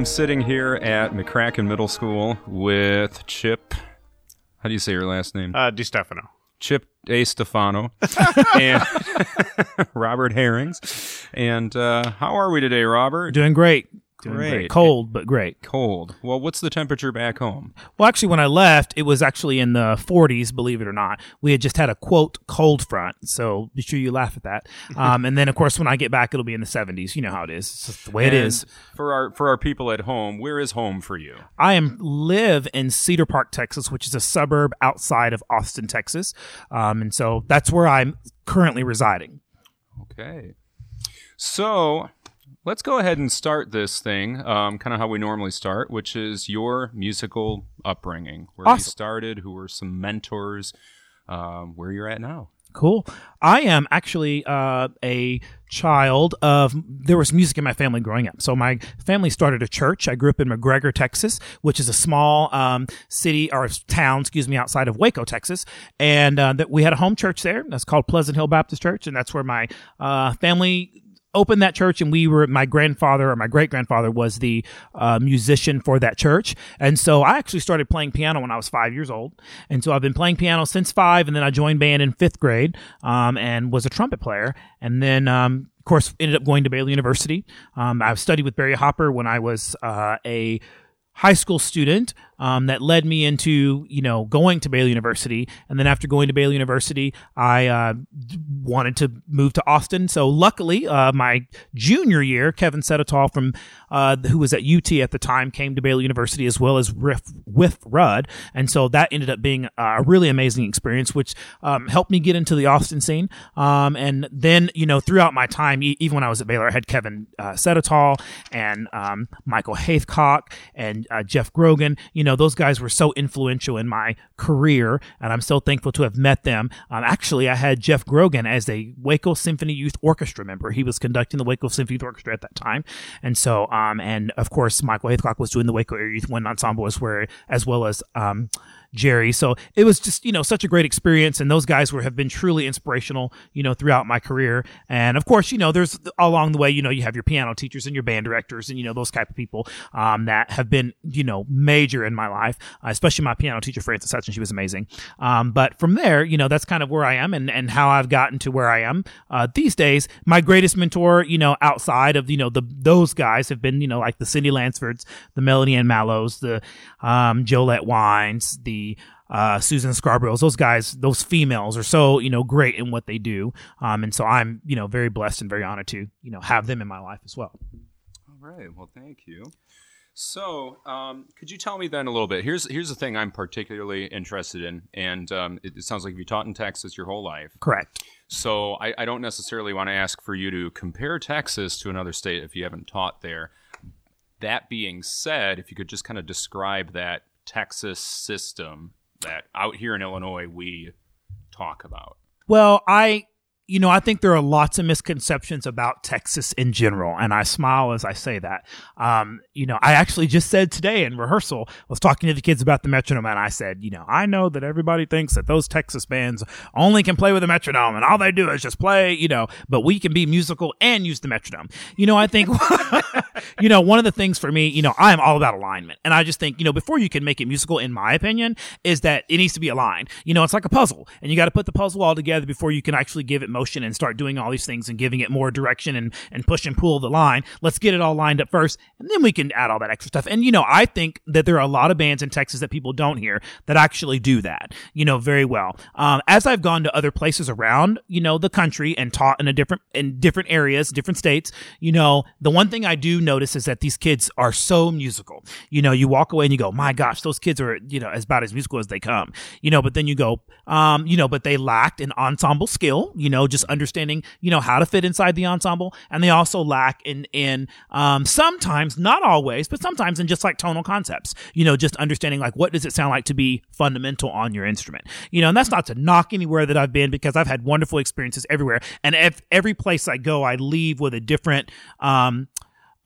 All right, I am sitting here at McCracken Middle School with Chip. How do you say your last name? Uh, De Stefano. Chip A. Stefano and Robert Herrings. And uh, how are we today, Robert? Doing great. Doing Great. Cold, but great. Cold. Well, what's the temperature back home? Well, actually, when I left, it was actually in the 40s, believe it or not. We had just had a quote cold front. So be sure you laugh at that. Um, and then, of course, when I get back, it'll be in the 70s. You know how it is. It's just the way it And is. For our for our people at home, where is home for you? I am live in Cedar Park, Texas, which is a suburb outside of Austin, Texas. Um, and so that's where I'm currently residing. Okay. So let's go ahead and start this thing, um, kind of how we normally start, which is your musical upbringing, where you started, who were some mentors, um, where you're at now. Cool. I am actually uh, a child of. There was music in my family growing up. So my family started a church. I grew up in McGregor, Texas, which is a small um, city or town, excuse me, outside of Waco, Texas, and uh, that we had a home church there. That's called Pleasant Hill Baptist Church, and that's where my uh, family opened that church and we were my grandfather or my great grandfather was the uh, musician for that church. And so i actually started playing piano when i was five years old. And so i've been playing piano since five and then i joined band in fifth grade um, and was a trumpet player. And then um, of course ended up going to baylor university. Um, i studied with barry hopper when i was uh, a high school student um, that led me into you know going to Baylor University, and then after going to Baylor University, I uh, wanted to move to Austin. So luckily, uh, my junior year, Kevin Sedatole from uh, who was at UT at the time came to Baylor University as well as Riff with Rudd, and so that ended up being a really amazing experience, which um, helped me get into the Austin scene. Um, and then you know throughout my time, even when I was at Baylor, I had Kevin uh, and um, Michael Haithcock and uh, Jeff Grogan. You know those guys were so influential in my career, and I'm so thankful to have met them. Um, actually, I had Jeff Grogan as a Waco Symphony Youth Orchestra member. He was conducting the Waco Symphony Youth Orchestra at that time, and so um, and of course Michael Haithcock was doing the Waco Area Youth Wind Ensemble well as well as um, Jerry. So it was just, you know, such a great experience. And those guys were, have been truly inspirational, you know, throughout my career. And of course, you know, there's along the way, you know, you have your piano teachers and your band directors and, you know, those type of people, um, that have been, you know, major in my life, uh, especially my piano teacher, Frances Hutchins. She was amazing. Um, but from there, you know, that's kind of where I am and, and how I've gotten to where I am, uh, these days. My greatest mentor, you know, outside of, you know, the, those guys have been, you know, like the Cindy Lansfords, the Melody Ann Mallows, the, um, Jolette Wines, the, uh, Susan Scarborough's, those guys, those females are so, you know, great in what they do. Um, and so I'm, you know, very blessed and very honored to, you know, have them in my life as well. All right. Well, thank you. So, um, could you tell me then a little bit? Here's here's the thing I'm particularly interested in, and um, it, it sounds like you taught in Texas your whole life. Correct. So I, I don't necessarily want to ask for you to compare Texas to another state if you haven't taught there. That being said, if you could just kind of describe that Texas system that out here in Illinois we talk about. Well, I, you know, I think there are lots of misconceptions about Texas in general, and I smile as I say that. Um, you know, I actually just said today in rehearsal, was talking to the kids about the metronome, and I said, you know, I know that everybody thinks that those Texas bands only can play with a metronome, and all they do is just play, you know, but we can be musical and use the metronome. You know, I think, you know, one of the things for me, you know, I am all about alignment, and I just think, you know, before you can make it musical, in my opinion, is that it needs to be aligned. You know, it's like a puzzle, and you got to put the puzzle all together before you can actually give it motion and start doing all these things and giving it more direction and, and push and pull the line. Let's get it all lined up first, and then we can add all that extra stuff. And, you know, I think that there are a lot of bands in Texas that people don't hear that actually do that, you know, very well. Um, as I've gone to other places around, you know, the country and taught in a different, in different areas, different states, you know, the one thing I do notice is that these kids are so musical. You know, you walk away and you go, my gosh, those kids are, you know, as about as musical as they come, you know, but then you go, um, you know, but they lacked an ensemble skill, you know, just understanding, you know, how to fit inside the ensemble. And they also lack in, in, um, sometimes, not always, but sometimes in just like tonal concepts, you know, just understanding like what does it sound like to be fundamental on your instrument, you know, and that's not to knock anywhere that I've been because I've had wonderful experiences everywhere. And if every place I go, I leave with a different, um,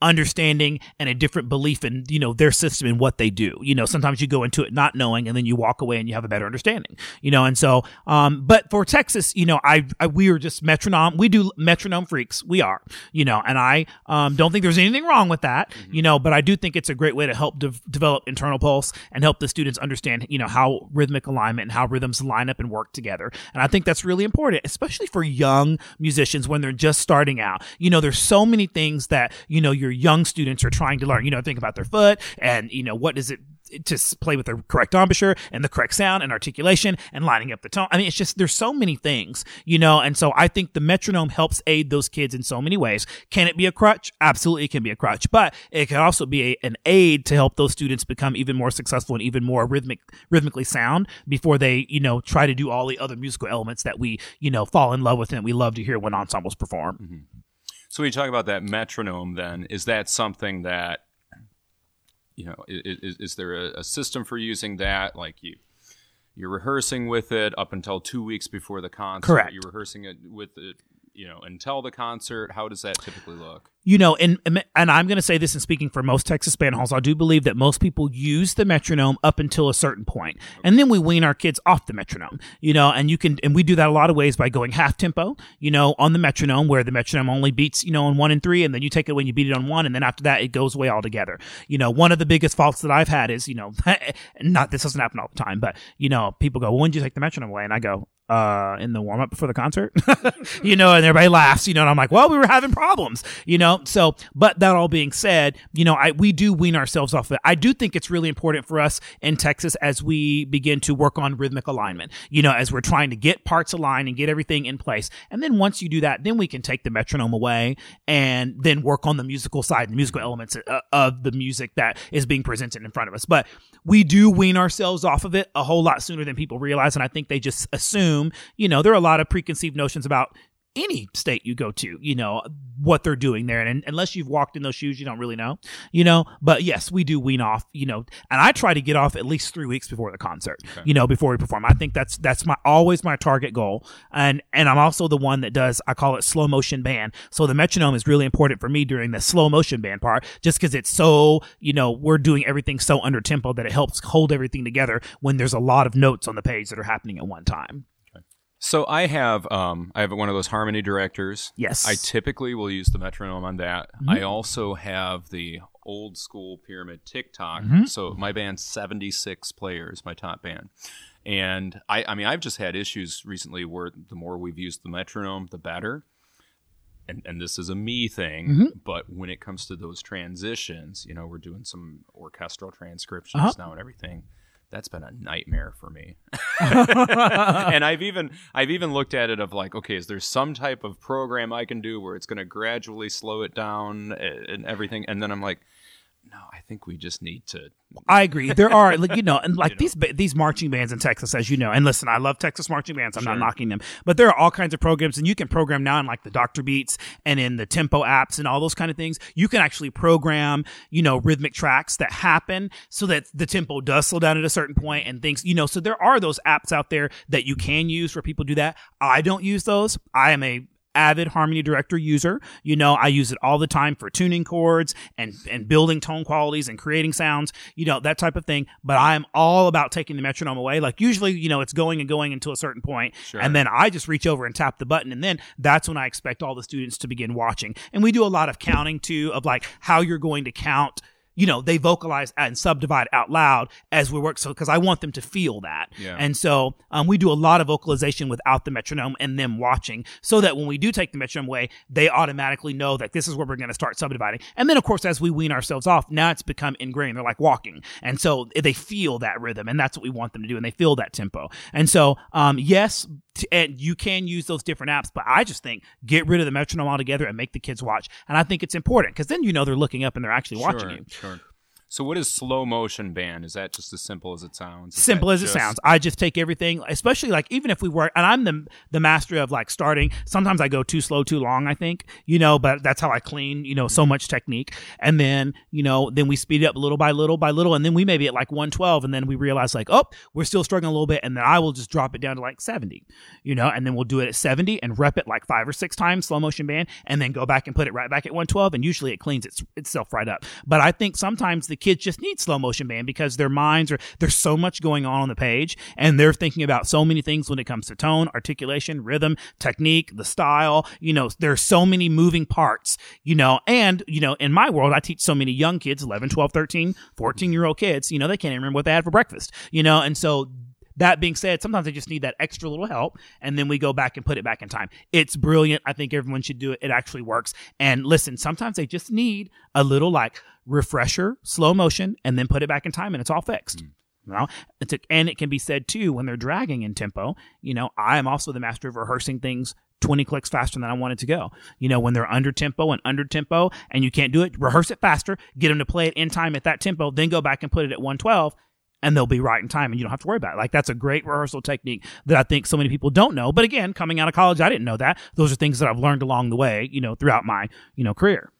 understanding and a different belief in you know their system and what they do. You know, sometimes you go into it not knowing, and then you walk away and you have a better understanding. You know, and so, um, but for Texas, you know, I, I we are just metronome. We do metronome freaks. We are, you know, and I um, don't think there's anything wrong with that. You know, but I do think it's a great way to help de- develop internal pulse and help the students understand, you know, how rhythmic alignment and how rhythms line up and work together. And I think that's really important, especially for young musicians when they're just starting out. You know, there's so many things that you know your young students are trying to learn. You know, think about their foot and you know what is it to play with the correct embouchure and the correct sound and articulation and lining up the tone. I mean, it's just there's so many things, you know, and so I think the metronome helps aid those kids in so many ways. Can it be a crutch? Absolutely, it can be a crutch, but it can also be a, an aid to help those students become even more successful and even more rhythmic, rhythmically sound before they, you know, try to do all the other musical elements that we, you know, fall in love with and we love to hear when ensembles perform. Mm-hmm. So when you talk about that metronome, then is that something that you know is, is, is there a, a system for using that? Like you you're rehearsing with it up until two weeks before the concert. Correct. You're rehearsing it with it, you know, until the concert. How does that typically look? you know, and and I'm going to say this in speaking for most Texas band halls, I do believe that most people use the metronome up until a certain point, and then we wean our kids off the metronome. You know, and you can and we do that a lot of ways by going half tempo. You know, on the metronome where the metronome only beats you know on one and three, and then you take it when you beat it on one, and then after that it goes away altogether. You know, one of the biggest faults that I've had is you know, not this doesn't happen all the time, but you know, people go, well, when did you take the metronome away? And I go, uh, in the warm up before the concert, you know, and everybody laughs, you know, and I'm like, well, we were having problems, you know, so, but that all being said, you know, I, we do wean ourselves off of it. I do think it's really important for us in Texas as we begin to work on rhythmic alignment, you know, as we're trying to get parts aligned and get everything in place. And then once you do that, then we can take the metronome away and then work on the musical side, the musical elements uh, of the music that is being presented in front of us. But we do wean ourselves off of it a whole lot sooner than people realize. And I think they just assume, you know, there are a lot of preconceived notions about any state you go to, you know, what they're doing there. And, unless you've walked in those shoes, you don't really know, you know. But yes, we do wean off, you know, and I try to get off at least three weeks before the concert, you know, before we perform. I think that's that's my always my target goal. And and I'm also the one that does I call it slow motion band. So the metronome is really important for me during the slow motion band part, just because it's so, you know, we're doing everything so under tempo that it helps hold everything together when there's a lot of notes on the page that are happening at one time. So I have um, I have one of those harmony directors. Yes. I typically will use the metronome on that. I also have the old school pyramid TikTok. So my band's 76 players, my top band. And I, I mean, I've just had issues recently where the more we've used the metronome, the better. And, and this is a me thing, but when it comes to those transitions, you know, we're doing some orchestral transcriptions Uh-huh. now and everything. That's been a nightmare for me. and I've even I've even looked at it of like, okay, is there some type of program I can do where it's going to gradually slow it down eh, and everything? And then I'm like, no, I think we just need to. I agree. There are, like, you know, and like these ba- these marching bands in Texas, as you know. And listen, I love Texas marching bands. I'm not knocking them, but there are all kinds of programs, and you can program now in like the Doctor Beats and in the Tempo apps and all those kind of things. You can actually program, you know, rhythmic tracks that happen so that the tempo does slow down at a certain point and things, you know. So there are those apps out there that you can use where people do that. I don't use those. I am a avid harmony director user. You know i use it all the time for tuning chords and and building tone qualities and creating sounds you know that type of thing. But i'm all about taking the metronome away. Like usually you know it's going and going until a certain point Sure. and then i just reach over and tap the button and then that's when i expect all the students to begin watching. And we do a lot of counting too of like how you're going to count you know, they vocalize and subdivide out loud as we work. So, because I want them to feel that. Yeah. And so, um, we do a lot of vocalization without the metronome and them watching so that when we do take the metronome away, they automatically know that this is where we're going to start subdividing. And then, of course, as we wean ourselves off, now it's become ingrained. They're like walking. And so they feel that rhythm and that's what we want them to do. And they feel that tempo. And so, um, yes, t- and you can use those different apps, but I just think get rid of the metronome altogether and make the kids watch. And I think it's important because then you know they're looking up and they're actually watching you. sure. So what is slow motion band? Is that just as simple as it sounds? Is simple as it sounds. I just take everything, especially like even if we work, and I'm the the master of like starting. Sometimes I go too slow, too long. I think you know, but that's how I clean. You know, so mm-hmm. much technique, and then you know, then we speed it up little by little by little, and then we may be at like 112, and then we realize like, oh, we're still struggling a little bit, and then I will just drop it down to like 70, you know, and then we'll do it at 70 and rep it like five or six times slow motion band, and then go back and put it right back at 112, and usually it cleans its, itself right up. But I think sometimes the kids just need slow motion band because their minds are there's so much going on on the page, and they're thinking about so many things when it comes to tone, articulation, rhythm, technique, the style. You know, there's so many moving parts. You know, and you know, in my world, I teach so many young kids, 11, 12, 13, 14 year old kids. You know, they can't even remember what they had for breakfast. You know, and so that being said, sometimes they just need that extra little help, and then we go back and put it back in time. It's brilliant. I think everyone should do it. It actually works. And listen, sometimes they just need a little like refresher, slow motion, and then put it back in time, and it's all fixed. Mm. You know, it's a, and it can be said too when they're dragging in tempo. You know, I am also the master of rehearsing things 20 clicks faster than I want it to go. You know, when they're under tempo and under tempo and you can't do it, rehearse it faster, get them to play it in time at that tempo, then go back and put it at 112 and they'll be right in time and you don't have to worry about it. Like that's a great rehearsal technique that I think so many people don't know. But again, coming out of college, I didn't know that. Those are things that I've learned along the way, you know, throughout my, you know, career.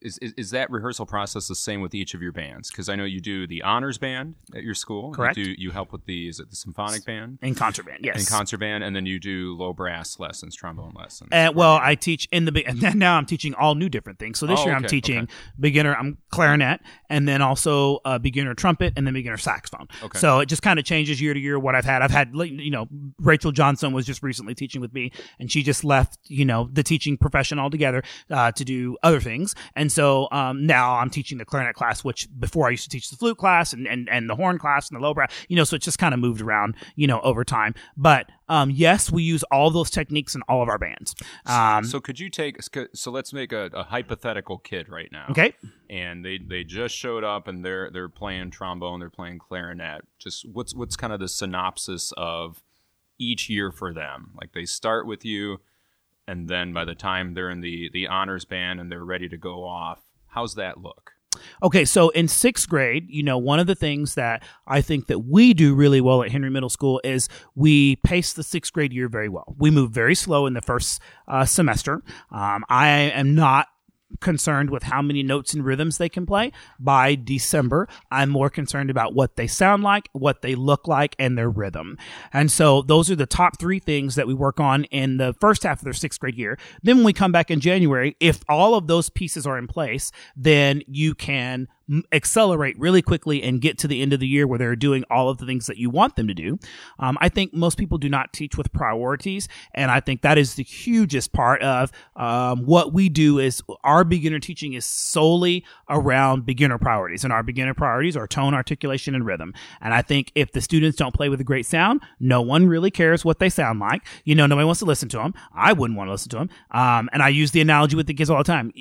Is, is is that rehearsal process the same with each of your bands? Because I know you do the honors band at your school. Correct. You, do, you help with the is it the symphonic band In contraband, yes. and concert band, and then you do low brass lessons, trombone lessons. Uh, well, I teach in the and now I'm teaching all new different things. So this Oh, year I'm teaching okay. beginner, I'm clarinet, and then also uh, beginner trumpet, and then beginner saxophone. Okay. So it just kind of changes year to year what I've had. I've had you know Rachel Johnson was just recently teaching with me, and she just left you know the teaching profession altogether uh, to do other things, and so um, now I'm teaching the clarinet class, which before I used to teach the flute class and and, and the horn class and the low brass, you know, so it's just kind of moved around you know over time, but. Um, yes, we use all those techniques in all of our bands. Um, so could you take so let's make a, a hypothetical kid right now. okay. And they, they just showed up and they're they're playing trombone, they're playing clarinet. Just what's what's kind of the synopsis of each year for them? Like they start with you, and then by the time they're in the the honors band and they're ready to go off, how's that look? Okay, so in sixth grade, you know, one of the things that I think that we do really well at Henry Middle School is we pace the sixth grade year very well. We move very slow in the first uh, semester. Um, I am not concerned with how many notes and rhythms they can play. By December, I'm more concerned about what they sound like, what they look like, and their rhythm. And so those are the top three things that we work on in the first half of their sixth grade year. Then when we come back in January, if all of those pieces are in place, then you can accelerate really quickly and get to the end of the year where they're doing all of the things that you want them to do. Um, I think most people do not teach with priorities, and I think that is the hugest part of um, what we do. Is our beginner teaching is solely around beginner priorities, and our beginner priorities are tone, articulation, and rhythm. And I think if the students don't play with a great sound, no one really cares what they sound like. You know, nobody wants to listen to them. I wouldn't want to listen to them. Um, and I use the analogy with the kids all the time.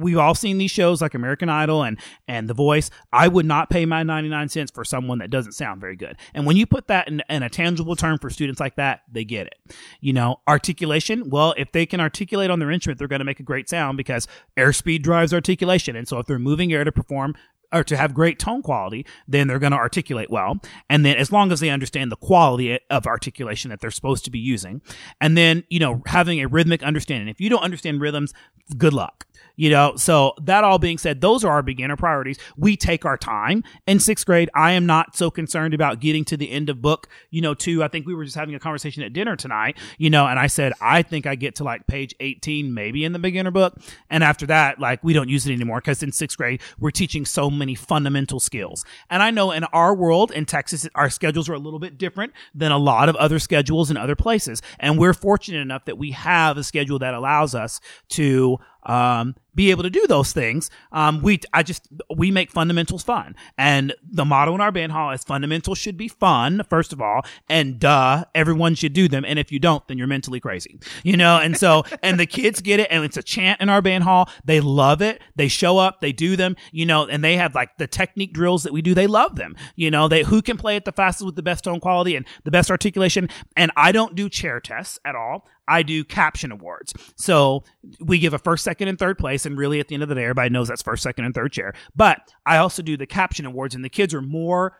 We've all seen these shows like American Idol and and The Voice. I would not pay my ninety nine cents for someone that doesn't sound very good. And when you put that in, in a tangible term for students like that, they get it. You know, articulation. Well, if they can articulate on their instrument, they're going to make a great sound because airspeed drives articulation. And so if they're moving air to perform or to have great tone quality, then they're going to articulate well. And then as long as they understand the quality of articulation that they're supposed to be using, and then, you know, having a rhythmic understanding. If you don't understand rhythms, good luck. You know, so that all being said, those are our beginner priorities. We take our time in sixth grade. I am not so concerned about getting to the end of book, you know, two. I think we were just having a conversation at dinner tonight, you know, and I said, I think I get to like page 18, maybe in the beginner book. And after that, like we don't use it anymore because in sixth grade, we're teaching so many fundamental skills. And I know in our world in Texas, our schedules are a little bit different than a lot of other schedules in other places. And we're fortunate enough that we have a schedule that allows us to, um, be able to do those things. Um, we, I just, we make fundamentals fun. And the motto in our band hall is fundamentals should be fun, first of all, and duh, everyone should do them. And if you don't, then you're mentally crazy, you know? And so, and the kids get it and it's a chant in our band hall. They love it. They show up, they do them, you know, and they have like the technique drills that we do. They love them, you know, they, who can play it the fastest with the best tone quality and the best articulation. And I don't do chair tests at all. I do caption awards. So we give a first, second, and third place, and really at the end of the day, everybody knows that's first, second, and third chair. But I also do the caption awards, and the kids are more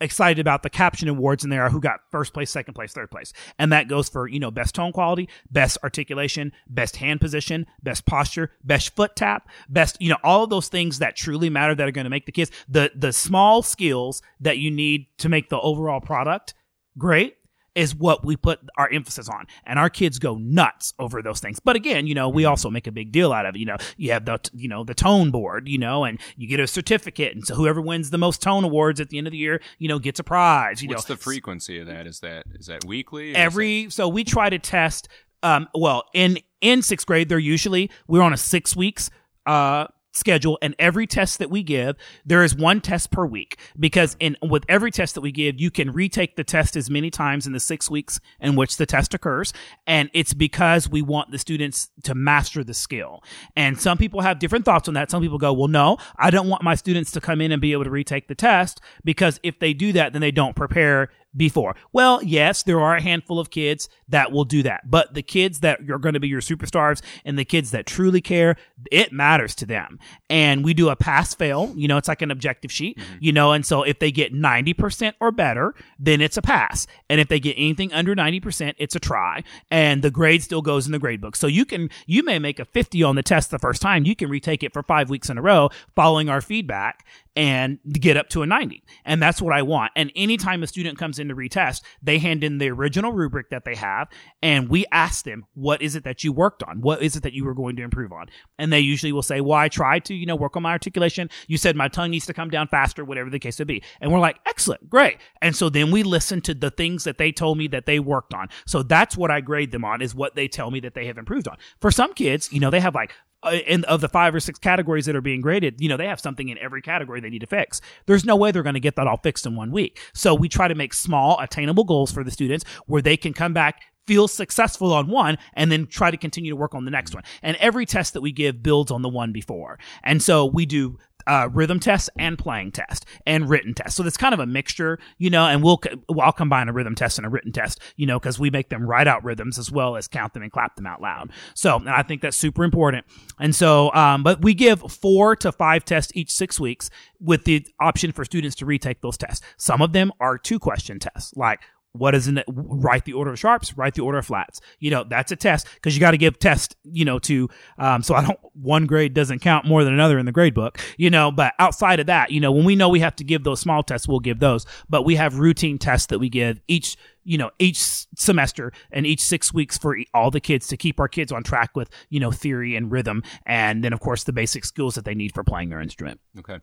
excited about the caption awards than they are who got first place, second place, third place. And that goes for, you know, best tone quality, best articulation, best hand position, best posture, best foot tap, best, you know, all of those things that truly matter that are going to make the kids the the small skills that you need to make the overall product great is what we put our emphasis on. And our kids go nuts over those things. But again, you know, we also make a big deal out of it. You know, you have the, you know, the tone board, you know, and you get a certificate. And so whoever wins the most tone awards at the end of the year, you know, gets a prize. You What's know, the frequency of that? Is that is that weekly? every so we try to test um well in in sixth grade they're usually we're on a six weeks uh schedule and every test that we give there is one test per week. Because in with every test that we give you can retake the test as many times in the six weeks in which the test occurs. And it's because we want the students to master the skill. And some people have different thoughts on that. Some people go well no i don't want my students to come in and be able to retake the test because if they do that then they don't prepare before. Well, yes, there are a handful of kids that will do that, but the kids that are going to be your superstars and the kids that truly care, it matters to them. And we do a pass fail, you know, it's like an objective sheet, mm-hmm. you know, and so if they get 90% or better, then it's a pass. And if they get anything under 90%, it's a try. And the grade still goes in the grade book. So you can, you may make a 50 on the test the first time. You can retake it for five weeks in a row following our feedback and get up to a 90. And that's what I want. And anytime a student comes in to retest, they hand in the original rubric that they have and we ask them, what is it that you worked on? What is it that you were going to improve on? And they usually will say, well, I tried to, you know, work on my articulation. You said my tongue needs to come down faster, whatever the case would be. And we're like, excellent, great. And so then we listen to the things that they told me that they worked on. So that's what I grade them on is what they tell me that they have improved on. For some kids, you know, they have like uh, in of the five or six categories that are being graded, you know, they have something in every category they need to fix. There's no way they're going to get that all fixed in one week. So we try to make small, attainable goals for the students where they can come back feel successful on one and then try to continue to work on the next one. And every test that we give builds on the one before. And so we do uh, rhythm test and playing test and written test. So that's kind of a mixture, you know, and we'll, well, I'll combine a rhythm test and a written test, you know, because we make them write out rhythms as well as count them and clap them out loud. So and I think that's super important. And so, um, but we give four to five tests each six weeks with the option for students to retake those tests. Some of them are two question tests, like what is in it? Write the order of sharps, write the order of flats. You know, that's a test because you got to give test, you know, to, um, so I don't, one grade doesn't count more than another in the grade book, you know, but outside of that, you know, when we know we have to give those small tests, we'll give those, but we have routine tests that we give each, you know, each semester and each six weeks for all the kids to keep our kids on track with, you know, theory and rhythm. And then, of course, the basic skills that they need for playing their instrument. Okay.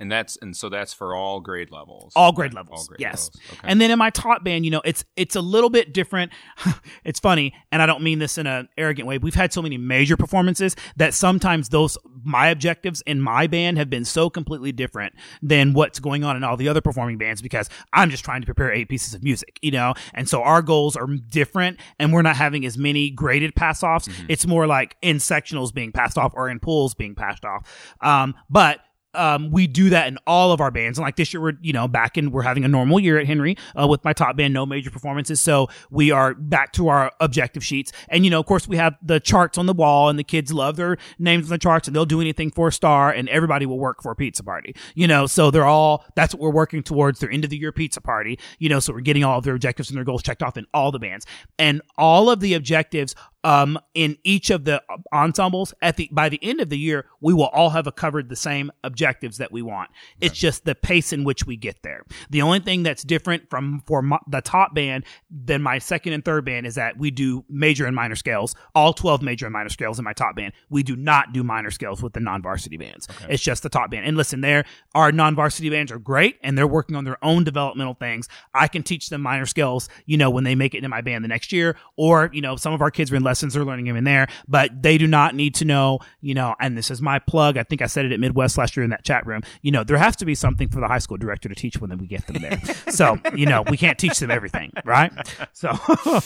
And that's and so that's for all grade levels. all grade levels All grade yes levels. Okay. and then in my top band you know it's it's a little bit different it's funny and i don't mean this in an arrogant way we've had so many major performances that sometimes those my objectives in my band have been so completely different than what's going on in all the other performing bands because i'm just trying to prepare eight pieces of music you know and so our goals are different and we're not having as many graded pass offs it's more like in sectionals being passed off or in pools being passed off um, but um, we do that in all of our bands. And like this year, we're, you know, back in, we're having a normal year at Henry, uh, with my top band, no major performances. So we are back to our objective sheets. And, you know, of course, we have the charts on the wall and the kids love their names on the charts and they'll do anything for a star and everybody will work for a pizza party, you know, so they're all, that's what we're working towards their end of the year pizza party, you know, so we're getting all of their objectives and their goals checked off in all the bands. And all of the objectives um, in each of the ensembles at the by the end of the year, we will all have covered the same objectives that we want. It's just the pace in which we get there. The only thing that's different from for my, the top band than my second and third band is that we do major and minor scales, all twelve major and minor scales in my top band. We do not do minor scales with the non-varsity bands. It's just the top band. And listen, there our non-varsity bands are great, and they're working on their own developmental things. I can teach them minor scales, you know, when they make it into my band the next year, or you know, some of our kids are in lessons, they're learning them in there, but they do not need to know, you know, and this is my plug. I think I said it at Midwest last year in that chat room. You know, there has to be something for the high school director to teach when we get them there. so, you know, we can't teach them everything, right? So,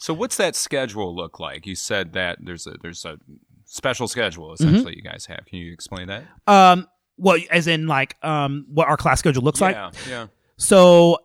So what's that schedule look like? You said that there's a there's a special schedule Mm-hmm. essentially you guys have. Can you explain that? um, well, as in like, um, what our class schedule looks like. yeah, yeah. So,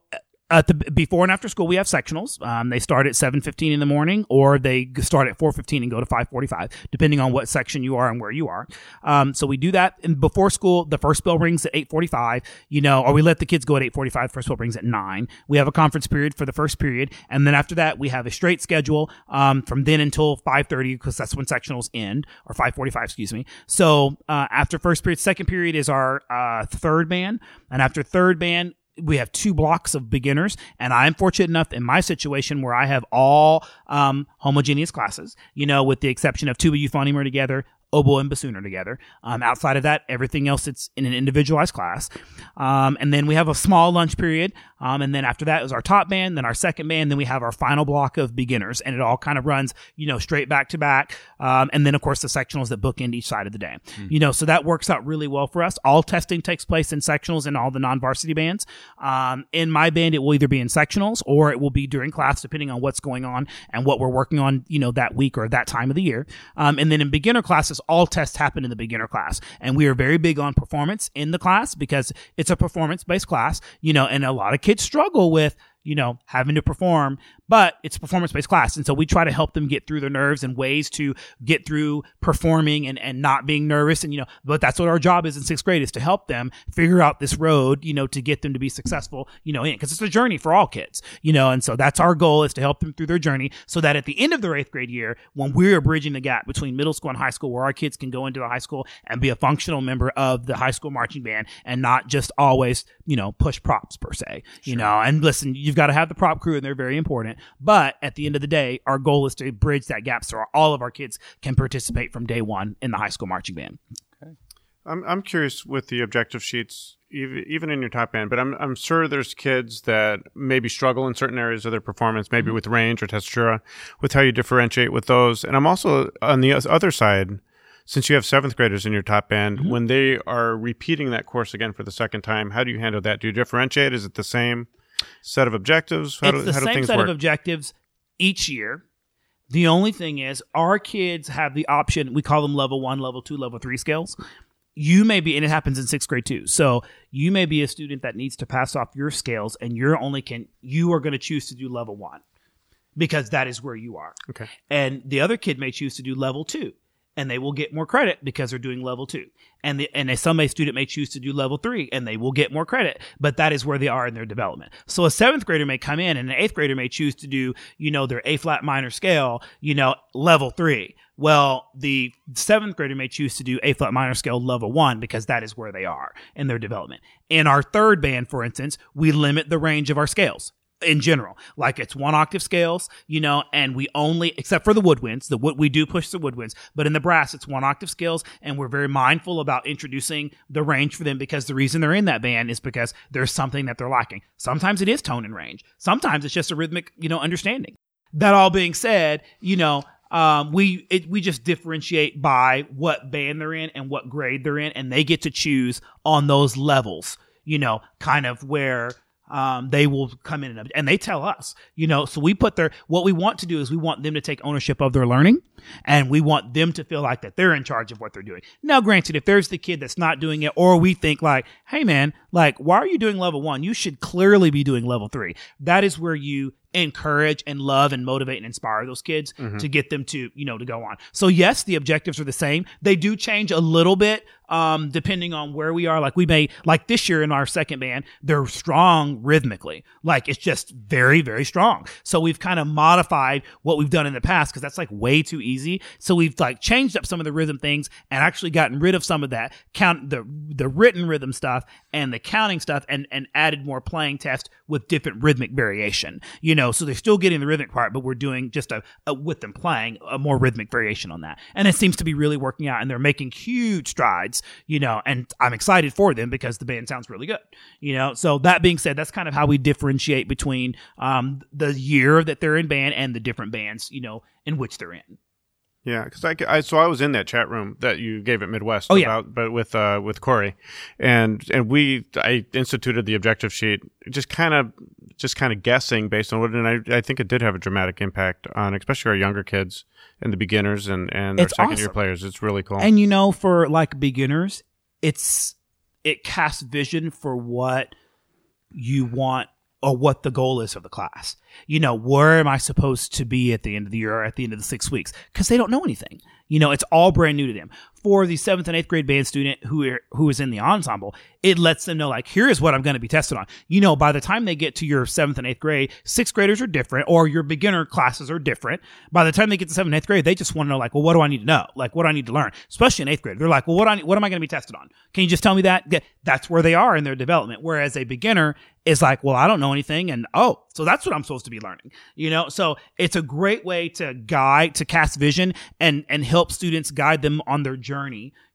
At the before and after school, we have sectionals. Um, they start at seven fifteen in the morning, or they start at four fifteen and go to five forty five, depending on what section you are and where you are. Um, so we do that. And before school, the first bell rings at eight forty five. You know, or we let the kids go at eight forty five. First bell rings at nine. We have a conference period for the first period, and then after that, we have a straight schedule um, from then until five thirty because that's when sectionals end, or five forty five. Excuse me. So uh, after first period, second period is our uh, third band, and after third band we have two blocks of beginners and i'm fortunate enough in my situation where i have all um, homogeneous classes you know with the exception of tuba euphonium are together oboe and bassoon are together. Um, outside of that everything else it's in an individualized class. Um, and then we have a small lunch period um, and then after that is our top band then our second band then we have our final block of beginners. And it all kind of runs you know straight back to back. Um, and then of course the sectionals that bookend each side of the day. You know so that works out really well for us. All testing takes place in sectionals and all the non-varsity bands. Um, in my band it will either be in sectionals or it will be during class depending on what's going on and what we're working on you know that week or that time of the year. Um, and then in beginner classes all tests happen in the beginner class. And we are very big on performance in the class because it's a performance based class you know and a lot of kids struggle with you know, having to perform, but it's a performance based class. And so we try to help them get through their nerves and ways to get through performing and, and not being nervous. And, you know, but that's what our job is in sixth grade is to help them figure out this road, you know, to get them to be successful, you know, in, cause it's a journey for all kids, you know, and so that's our goal is to help them through their journey so that at the end of their eighth grade year, when we're bridging the gap between middle school and high school, where our kids can go into the high school and be a functional member of the high school marching band and not just always, you know, push props per se, you know, and listen, you've got to have the prop crew and they're very important. But at the end of the day, our goal is to bridge that gap so all of our kids can participate from day one in the high school marching band. Okay. I'm I'm curious with the objective sheets, even even in your top band, but I'm I'm sure there's kids that maybe struggle in certain areas of their performance, maybe mm-hmm. with range or tessitura, with how you differentiate with those. And I'm also on the other side, since you have seventh graders in your top band, mm-hmm. when they are repeating that course again for the second time, how do you handle that? Do you differentiate? Is it the same set of objectives? How it's do, the how do same things set work? of objectives each year. The only thing is, our kids have the option. We call them level one, level two, level three scales. You may be, and it happens in sixth grade too. So you may be a student that needs to pass off your scales, and you're only can you are going to choose to do level one because that is where you are. Okay. And the other kid may choose to do level two, and they will get more credit because they're doing level two. And the and a some a student may choose to do level three, and they will get more credit. But that is where they are in their development. So a seventh grader may come in, and an eighth grader may choose to do you know their A flat minor scale, you know level three. Well, the seventh grader may choose to do A flat minor scale level one because that is where they are in their development. In our third band, for instance, we limit the range of our scales in general. Like it's one octave scales, you know, and we only, except for the woodwinds, the wood, we do push the woodwinds, but in the brass, it's one octave scales. And we're very mindful about introducing the range for them because the reason they're in that band is because there's something that they're lacking. Sometimes it is tone and range. Sometimes it's just a rhythmic, you know, understanding. That all being said, you know, um, we it, we just differentiate by what band they're in and what grade they're in, and they get to choose on those levels. You know, kind of where um, they will come in and, and they tell us, you know, so we put their, what we want to do is we want them to take ownership of their learning and we want them to feel like that they're in charge of what they're doing. Now, granted, if there's the kid that's not doing it or we think like, hey man, like, why are you doing level one? You should clearly be doing level three. That is where you encourage and love and motivate and inspire those kids to get them to, you know, to go on. So yes, the objectives are the same. They do change a little bit um, depending on where we are. Like we may, like this year in our second band, they're strong rhythmically. Like it's just very, very strong. So we've kind of modified what we've done in the past because that's like way too easy. So we've like changed up some of the rhythm things and actually gotten rid of some of that count the the written rhythm stuff and the counting stuff and and added more playing test with different rhythmic variation. You know, so they're still getting the rhythmic part, but we're doing just a, a with them playing a more rhythmic variation on that. And it seems to be really working out and they're making huge strides, you know, and I'm excited for them because the band sounds really good. You know, so that being said, that's kind of how we differentiate between um the year that they're in band and the different bands, you know, in which they're in. Yeah, because I, I so I was in that chat room that you gave at Midwest. Oh, yeah. about, but with uh with Corey, and and we I instituted the objective sheet, just kind of just kind of guessing based on what, and I I think it did have a dramatic impact on especially our younger kids and the beginners and and our second year players. It's really cool. And you know, for like beginners, it's it casts vision for what you want or what the goal is of the class. You know, where am I supposed to be at the end of the year or at the end of the six weeks? Because they don't know anything. You know, it's all brand new to them. For the seventh and eighth grade band student who are, who is in the ensemble, it lets them know like, here is what I'm going to be tested on. You know, by the time they get to your seventh and eighth grade, sixth graders are different, or your beginner classes are different. By the time they get to seventh and eighth grade, they just want to know like, well, what do I need to know? Like, what do I need to learn? Especially in eighth grade, they're like, well, what I, what am I going to be tested on? Can you just tell me that? That's where they are in their development. Whereas a beginner is like, well, I don't know anything. And oh, so that's what I'm supposed to be learning, you know? So it's a great way to guide, to cast vision and, and help students guide them on their journey,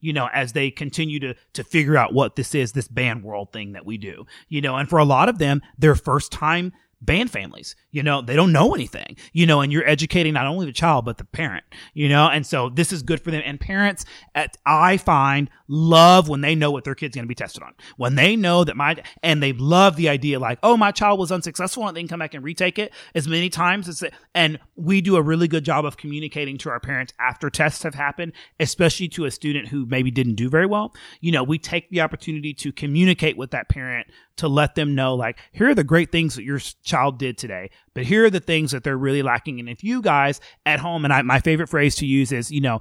you know, as they continue to, to figure out what this is, this band world thing that we do, you know, and for a lot of them, their first time band families. You know, they don't know anything, you know, and you're educating not only the child, but the parent, you know, and so this is good for them. And parents, at, I find, love when they know what their kid's going to be tested on. When they know that my, and they love the idea like, oh, my child was unsuccessful and they can come back and retake it as many times as, it, and we do a really good job of communicating to our parents after tests have happened, especially to a student who maybe didn't do very well. You know, we take the opportunity to communicate with that parent to let them know, like, here are the great things that your child did today, but here are the things that they're really lacking. And if you guys at home, and I, my favorite phrase to use is, you know,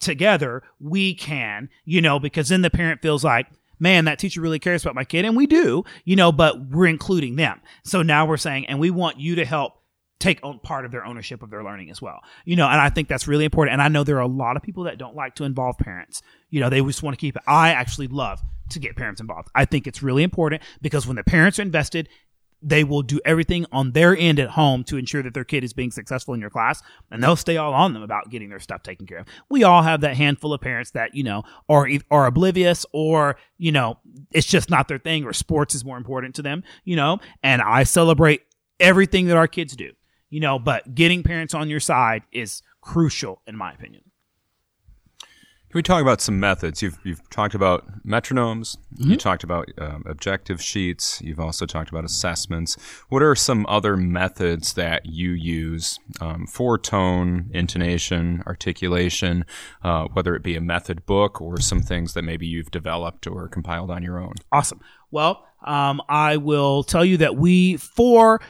together we can, you know, because then the parent feels like, man, that teacher really cares about my kid. And we do, you know, but we're including them. So now we're saying, and we want you to help take on part of their ownership of their learning as well. You know, and I think that's really important. And I know there are a lot of people that don't like to involve parents. You know, they just want to keep it. I actually love to get parents involved. I think it's really important because when the parents are invested, they will do everything on their end at home to ensure that their kid is being successful in your class and they'll stay all on them about getting their stuff taken care of. We all have that handful of parents that, you know, are, are oblivious or, you know, it's just not their thing or sports is more important to them, you know, and I celebrate everything that our kids do, you know, but getting parents on your side is crucial in my opinion. Can we talk about some methods? You've, you've talked about metronomes, mm-hmm. you talked about um, objective sheets, you've also talked about assessments. What are some other methods that you use um, for tone, intonation, articulation, uh, whether it be a method book or some things that maybe you've developed or compiled on your own? Awesome. Well, um, I will tell you that we, for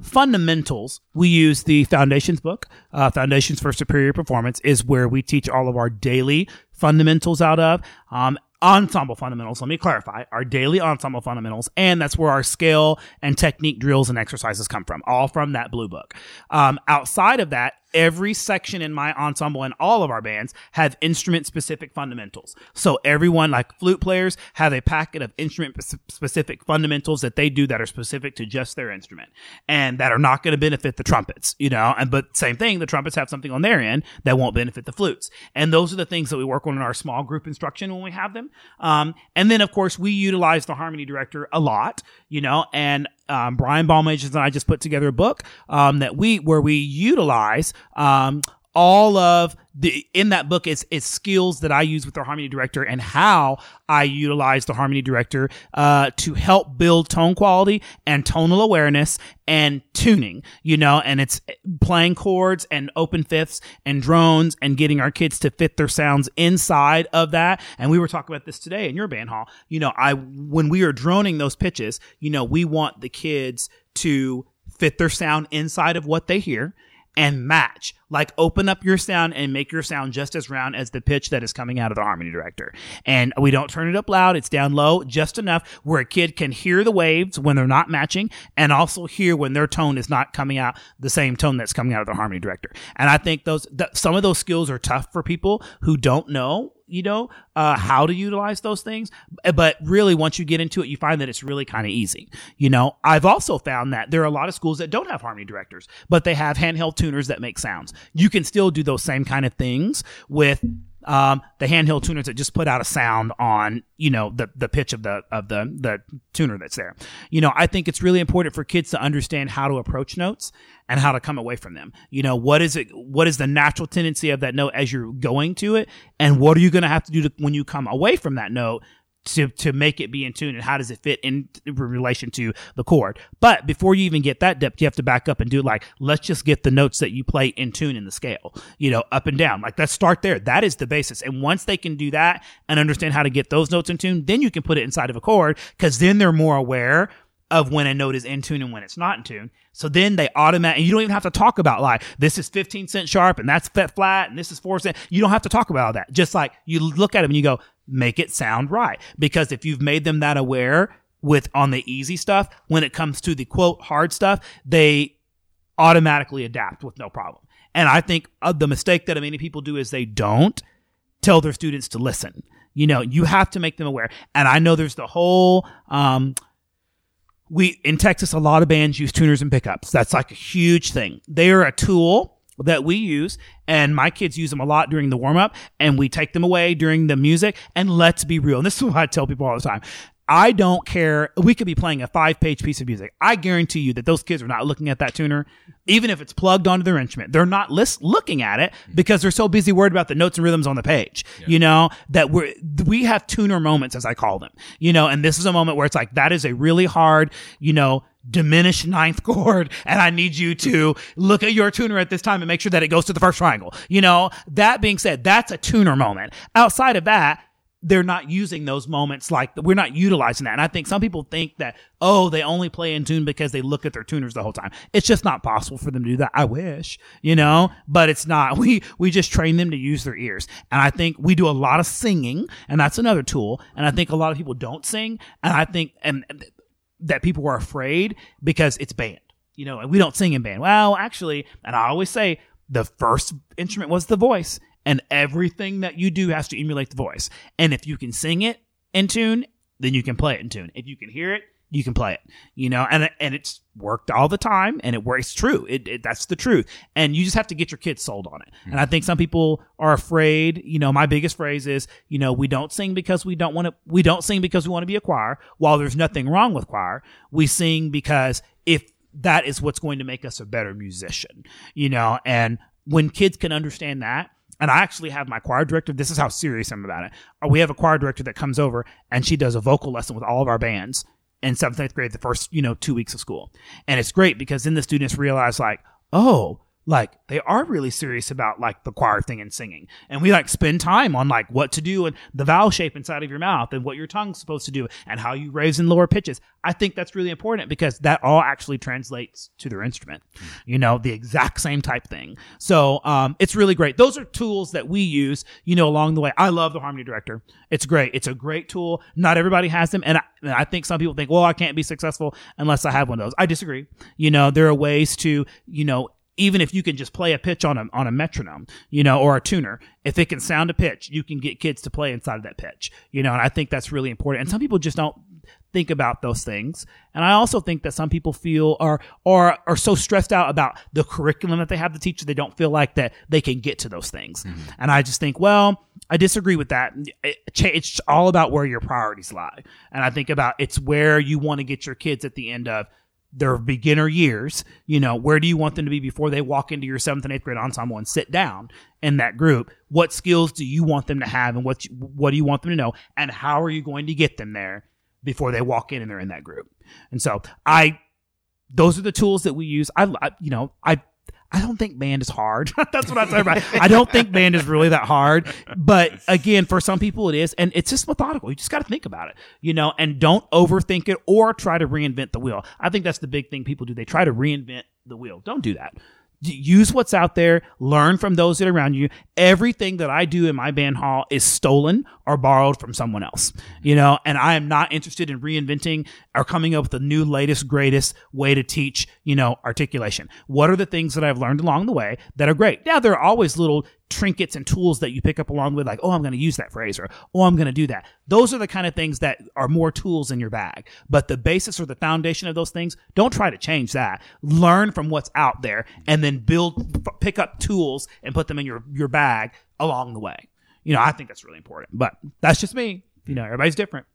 fundamentals, we use the foundations book. Uh, foundations for superior performance is where we teach all of our daily fundamentals out of. Um, ensemble fundamentals. Let me clarify our daily ensemble fundamentals. And that's where our scale and technique drills and exercises come from, all from that blue book. Um, outside of that, every section in my ensemble and all of our bands have instrument specific fundamentals. So everyone, like flute players, have a packet of instrument specific fundamentals that they do that are specific to just their instrument and that are not going to benefit the trumpets, you know, and but same thing, the trumpets have something on their end that won't benefit the flutes. And those are the things that we work on in our small group instruction when we have them. Um, and then of course we utilize the harmony director a lot, you know, and um, Brian Balmages and I just put together a book um, that we where we utilize um, all of the in that book is is skills that I use with the harmony director and how I utilize the harmony director uh, to help build tone quality and tonal awareness and tuning. You know, and it's playing chords and open fifths and drones and getting our kids to fit their sounds inside of that. And we were talking about this today in your band hall. You know, I when we are droning those pitches, you know, we want the kids to fit their sound inside of what they hear and match. Like open up your sound and make your sound just as round as the pitch that is coming out of the harmony director. And we don't turn it up loud. It's down low just enough where a kid can hear the waves when they're not matching and also hear when their tone is not coming out the same tone that's coming out of the harmony director. And I think those, th- some of those skills are tough for people who don't know you know, uh, how to utilize those things. But really, once you get into it, you find that it's really kind of easy. You know, I've also found that there are a lot of schools that don't have harmony directors, but they have handheld tuners that make sounds. You can still do those same kind of things with um, the handheld tuners that just put out a sound on, you know, the, the pitch of the, of the, the tuner that's there. You know, I think it's really important for kids to understand how to approach notes and how to come away from them. You know, what is it, what is the natural tendency of that note as you're going to it? And what are you going to have to do to, when you come away from that note to to make it be in tune and how does it fit in relation to the chord but before you even get that depth you have to back up and do like let's just get the notes that you play in tune in the scale you know up and down like let's start there that is the basis and once they can do that and understand how to get those notes in tune then you can put it inside of a chord because then they're more aware of when a note is in tune and when it's not in tune. So then they automatic, and you don't even have to talk about like this is 15 cent sharp and that's flat and this is four cent. You don't have to talk about all that. Just like you look at them and you go, make it sound right. Because if you've made them that aware with on the easy stuff, when it comes to the quote hard stuff, they automatically adapt with no problem. And I think uh, the mistake that many people do is they don't tell their students to listen. You know, you have to make them aware. And I know there's the whole, um, we in Texas, a lot of bands use tuners and pickups. That's like a huge thing. They are a tool that we use, and my kids use them a lot during the warm up, and we take them away during the music. And let's be real, and this is what I tell people all the time. I don't care. We could be playing a five page piece of music. I guarantee you that those kids are not looking at that tuner, even if it's plugged onto their instrument. They're not list- looking at it because they're so busy worried about the notes and rhythms on the page, yeah. you know, that we're, we have tuner moments, as I call them, you know, and this is a moment where it's like, that is a really hard, you know, diminished ninth chord and I need you to look at your tuner at this time and make sure that it goes to the first triangle. You know, that being said, that's a tuner moment. Outside of that, they're not using those moments like we're not utilizing that. And I think some people think that, oh, they only play in tune because they look at their tuners the whole time. It's just not possible for them to do that. I wish, you know, but it's not. We, we just train them to use their ears. And I think we do a lot of singing and that's another tool. And I think a lot of people don't sing. And I think, and that people are afraid because it's band, you know, and we don't sing in band. Well, actually, and I always say the first instrument was the voice and everything that you do has to emulate the voice. And if you can sing it in tune, then you can play it in tune. If you can hear it, you can play it. You know, and and it's worked all the time, and it works. True, it, it that's the truth. And you just have to get your kids sold on it. Mm-hmm. And I think some people are afraid. You know, my biggest phrase is, you know, we don't sing because we don't want to. We don't sing because we want to be a choir. While there's nothing wrong with choir, we sing because if that is what's going to make us a better musician. You know, and when kids can understand that and I actually have my choir director. This is how serious I'm about it. Uh, we have a choir director that comes over and she does a vocal lesson with all of our bands in seventh, eighth grade, the first, you know, two weeks of school. And it's great because then the students realize like, oh, like they are really serious about like the choir thing and singing. And we like spend time on like what to do and the vowel shape inside of your mouth and what your tongue's supposed to do and how you raise and lower pitches. I think that's really important because that all actually translates to their instrument you know the exact same type thing. So um, it's really great. Those are tools that we use you know along the way. I love the harmony director. It's great. It's a great tool. Not everybody has them. And I, and I think some people think well i can't be successful unless i have one of those. I disagree. You know there are ways to you know even if you can just play a pitch on a on a metronome, you know, or a tuner, if it can sound a pitch, you can get kids to play inside of that pitch, you know, and I think that's really important. And some people just don't think about those things. And I also think that some people feel or or are so stressed out about the curriculum that they have to teach that they don't feel like that they can get to those things. Mm-hmm. And I just think, well, I disagree with that. It's all about where your priorities lie. And I think about it's where you want to get your kids at the end of their beginner years, you know, where do you want them to be before they walk into your seventh and eighth grade ensemble and sit down in that group? What skills do you want them to have and what, what do you want them to know? And how are you going to get them there before they walk in and they're in that group? And so I, those are the tools that we use. I, I you know, I I don't think band is hard. That's what I say about. I don't think band is really that hard. But again, for some people it is, and it's just methodical. You just got to think about it, you know, and don't overthink it or try to reinvent the wheel. I think that's the big thing people do. They try to reinvent the wheel. Don't do that use what's out there, learn from those that are around you. Everything that I do in my band hall is stolen or borrowed from someone else, you know, and I am not interested in reinventing or coming up with the new, latest, greatest way to teach, you know, articulation. What are the things that I've learned along the way that are great? Now, there are always little trinkets and tools that you pick up along with, like, oh, I'm going to use that phrase or, oh, I'm going to do that. Those are the kind of things that are more tools in your bag. But the basis or the foundation of those things, don't try to change that. Learn from what's out there and then build, pick up tools and put them in your, your bag along the way. You know, I think that's really important, but that's just me. You know, everybody's different.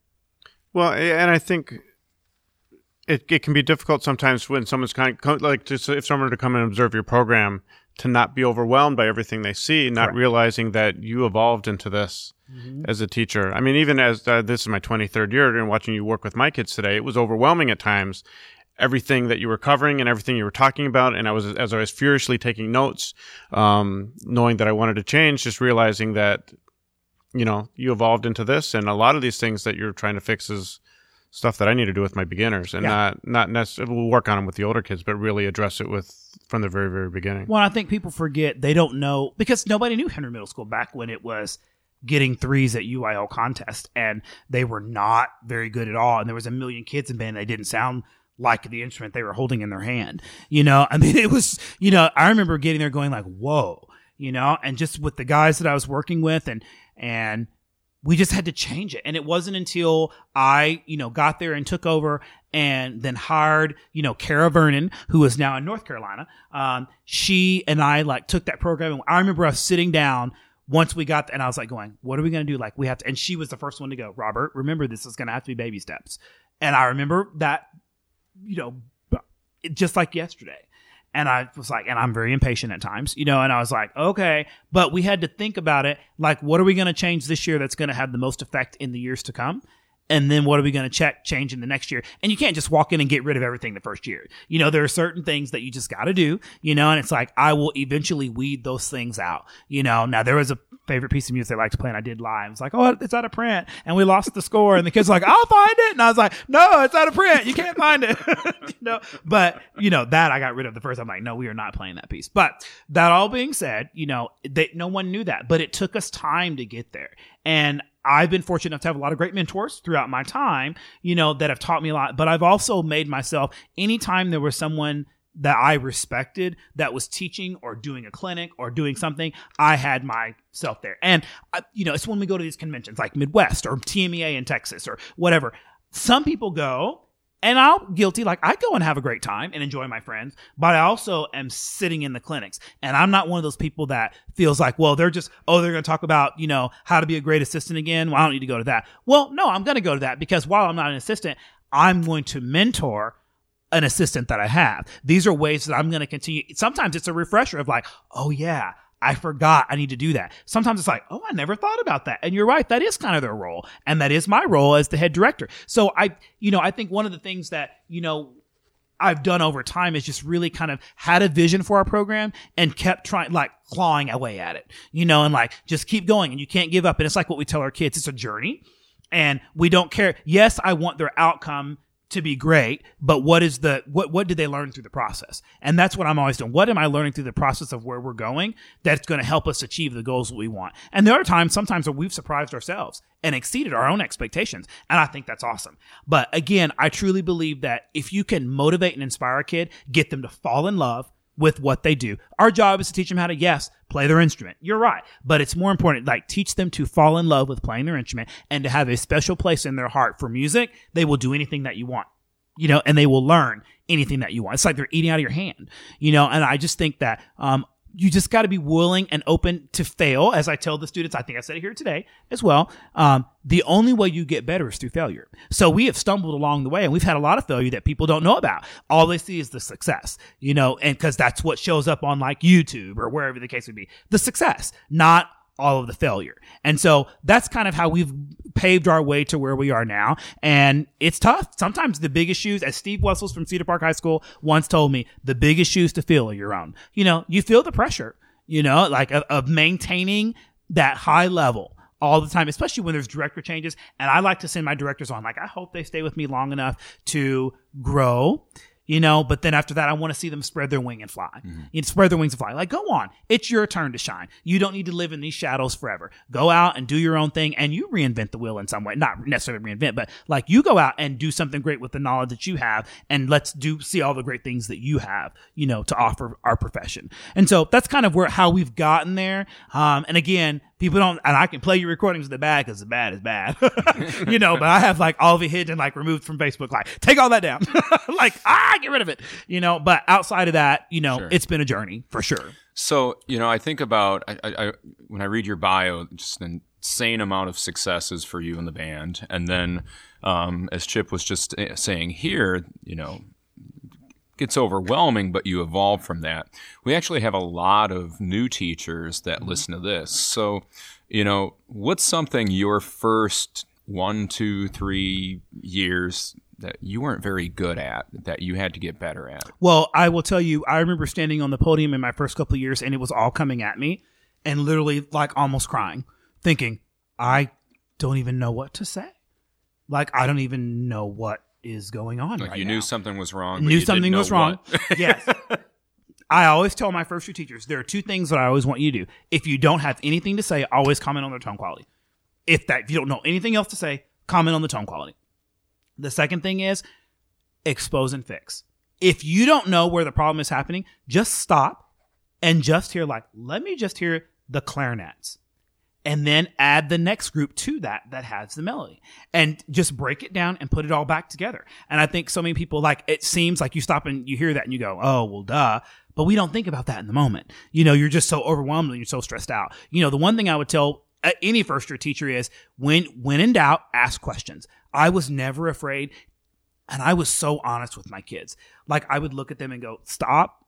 Well, and I think it, it can be difficult sometimes when someone's kind of like just if someone were to come and observe your program to not be overwhelmed by everything they see, not Correct. realizing that you evolved into this mm-hmm. as a teacher. I mean, even as uh, this is my 23rd year and watching you work with my kids today, it was overwhelming at times. Everything that you were covering and everything you were talking about, and I was as I was furiously taking notes, um, knowing that I wanted to change, just realizing that, you know, you evolved into this, and a lot of these things that you're trying to fix is stuff that I need to do with my beginners, and Yeah. not not necessarily we'll work on them with the older kids, but really address it with from the very very beginning. Well, I think people forget they don't know because nobody knew Henry Middle School back when it was getting threes at UIL contest, and they were not very good at all. And there was a million kids in band; they didn't sound like the instrument they were holding in their hand. You know, I mean, it was you know, I remember getting there going like, "Whoa," you know, and just with the guys that I was working with, and and we just had to change it. And it wasn't until I, you know, got there and took over and then hired, you know, Kara Vernon, who is now in North Carolina. Um, she and I like took that program. And I remember us sitting down once we got, and I was like going, what are we going to do? Like we have to, and she was the first one to go, Robert, remember this is going to have to be baby steps. And I remember that, you know, just like yesterday. And I was like, and I'm very impatient at times, you know, and I was like, okay, but we had to think about it. Like, what are we going to change this year that's going to have the most effect in the years to come? And then what are we going to check change in the next year? And you can't just walk in and get rid of everything the first year. You know, there are certain things that you just got to do, you know, and it's like, I will eventually weed those things out, you know. Now, there was a favorite piece of music I like to play and I did live. It's like, oh, it's out of print. And we lost the score. And the kids like, I'll find it. And I was like, no, it's out of print. You can't find it. you know, but, you know, that I got rid of the first. I'm like, no, we are not playing that piece. But that all being said, you know, they, no one knew that, but it took us time to get there. And I've been fortunate enough to have a lot of great mentors throughout my time, you know, that have taught me a lot. But I've also made myself, anytime there was someone that I respected that was teaching or doing a clinic or doing something, I had myself there. And, I, you know, it's when we go to these conventions like Midwest or TMEA in Texas or whatever. Some people go, and I'm guilty. Like I go and have a great time and enjoy my friends, but I also am sitting in the clinics and I'm not one of those people that feels like, well, they're just, oh, they're going to talk about, you know, how to be a great assistant again. Well, I don't need to go to that. Well, no, I'm going to go to that because while I'm not an assistant, I'm going to mentor an assistant that I have. These are ways that I'm going to continue. Sometimes it's a refresher of like, oh yeah, I forgot I need to do that. Sometimes it's like, oh, I never thought about that. And you're right. That is kind of their role. And that is my role as the head director. So I, you know, I think one of the things that, you know, I've done over time is just really kind of had a vision for our program and kept trying, like clawing away at it, you know, and like just keep going and you can't give up. And it's like what we tell our kids. It's a journey and we don't care. Yes, I want their outcome to be great, but what is the what what did they learn through the process? And that's what I'm always doing. What am I learning through the process of where we're going that's going to help us achieve the goals that we want? And there are times sometimes where we've surprised ourselves and exceeded our own expectations, and I think that's awesome. But again, I truly believe that if you can motivate and inspire a kid, get them to fall in love with what they do. Our job is to teach them how to, yes, play their instrument. You're right. But it's more important, like teach them to fall in love with playing their instrument and to have a special place in their heart for music. They will do anything that you want, you know, and they will learn anything that you want. It's like they're eating out of your hand, you know, and I just think that, um, you just got to be willing and open to fail. As I tell the students, I think I said it here today as well. Um, the only way you get better is through failure. So we have stumbled along the way and we've had a lot of failure that people don't know about. All they see is the success, you know, and cause that's what shows up on like YouTube or wherever the case would be. The success, not all of the failure. And so that's kind of how we've paved our way to where we are now. And it's tough. Sometimes the biggest shoes, as Steve Wessels from Cedar Park High School once told me, the biggest shoes to fill are your own. You know, you feel the pressure, you know, like of, of maintaining that high level all the time, especially when there's director changes. And I like to send my directors on, like, I hope they stay with me long enough to grow you know, but then after that, I want to see them spread their wing and fly. You know, spread their wings and fly. Like, go on. It's your turn to shine. You don't need to live in these shadows forever. Go out and do your own thing and you reinvent the wheel in some way. Not necessarily reinvent, but like you go out and do something great with the knowledge that you have and let's do, see all the great things that you have, you know, to offer our profession. And so that's kind of where, how we've gotten there. Um, and again, people don't, and I can play your recordings in the bad because the bad is bad, you know, but I have like all of it hidden, like removed from Facebook, like take all that down, like, ah, get rid of it, you know, but outside of that, you know, Sure. it's been a journey for sure. So, you know, I think about I, I, when I read your bio, just an insane amount of successes for you in the band, and then um, as Chip was just eh, saying here, you know, gets overwhelming, but you evolve from that. We actually have a lot of new teachers that mm-hmm. listen to this. So, you know, what's something your first one, two, three years that you weren't very good at that you had to get better at? Well, I will tell you, I remember standing on the podium in my first couple of years and it was all coming at me and literally like almost crying, thinking, I don't even know what to say. like I don't even know what is going on. Like right you now. knew something was wrong. knew something was wrong. yes. I always tell my first year teachers there are two things that I always want you to do. If you don't have anything to say, always comment on their tone quality. If that if you don't know anything else to say, comment on the tone quality. The second thing is expose and fix. If you don't know where the problem is happening, just stop and just hear like, let me just hear the clarinets. And then add the next group to that that has the melody and just break it down and put it all back together. And I think so many people like it seems like you stop and you hear that and you go, oh, well, duh. But we don't think about that in the moment. You know, you're just so overwhelmed and you're so stressed out. You know, the one thing I would tell uh, any first year teacher is when, when in doubt, ask questions. I was never afraid and I was so honest with my kids. Like I would look at them and go, "Stop,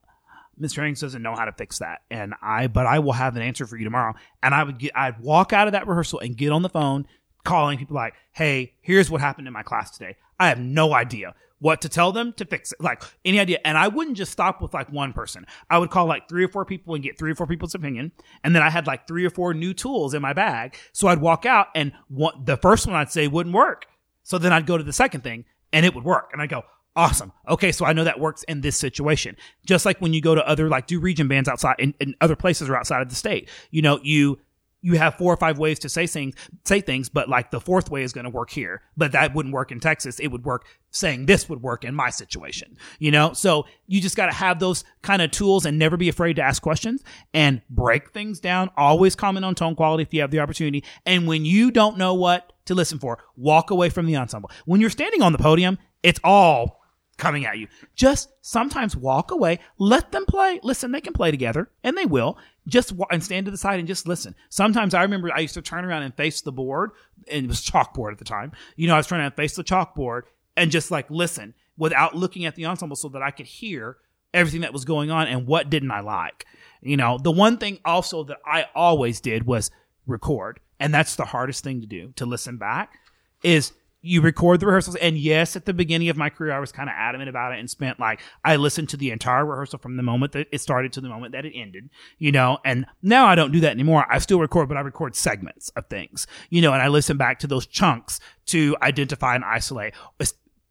Mr. Hanks doesn't know how to fix that." And I, but I will have an answer for you tomorrow. And I would get, I'd walk out of that rehearsal and get on the phone, calling people like, "Hey, here's what happened in my class today. I have no idea." What to tell them to fix it, like any idea. And I wouldn't just stop with like one person. I would call like three or four people and get three or four people's opinion. And then I had like three or four new tools in my bag. So I'd walk out and the first one I'd say wouldn't work. So then I'd go to the second thing and it would work. And I go, awesome. Okay, so I know that works in this situation. Just like when you go to other like do region bands outside in, in other places or outside of the state. You know, you you have four or five ways to say things say things, but like the fourth way is going to work here. But that wouldn't work in Texas. It would work saying this would work in my situation. You know? So you just got to have those kind of tools and never be afraid to ask questions and break things down. Always comment on tone quality if you have the opportunity. And when you don't know what to listen for, walk away from the ensemble. When you're standing on the podium, it's all coming at you. Just sometimes walk away, let them play. Listen, they can play together, and they will. Just wa- and stand to the side and just listen. Sometimes I remember I used to turn around and face the board, and it was chalkboard at the time. You know, I was trying to face the chalkboard and just like listen without looking at the ensemble so that I could hear everything that was going on and what didn't I like. You know, the one thing also that I always did was record, and that's the hardest thing to do to listen back is you record the rehearsals. And yes, at the beginning of my career, I was kind of adamant about it and spent like, I listened to the entire rehearsal from the moment that it started to the moment that it ended, you know, and now I don't do that anymore. I still record, but I record segments of things, you know, and I listen back to those chunks to identify and isolate.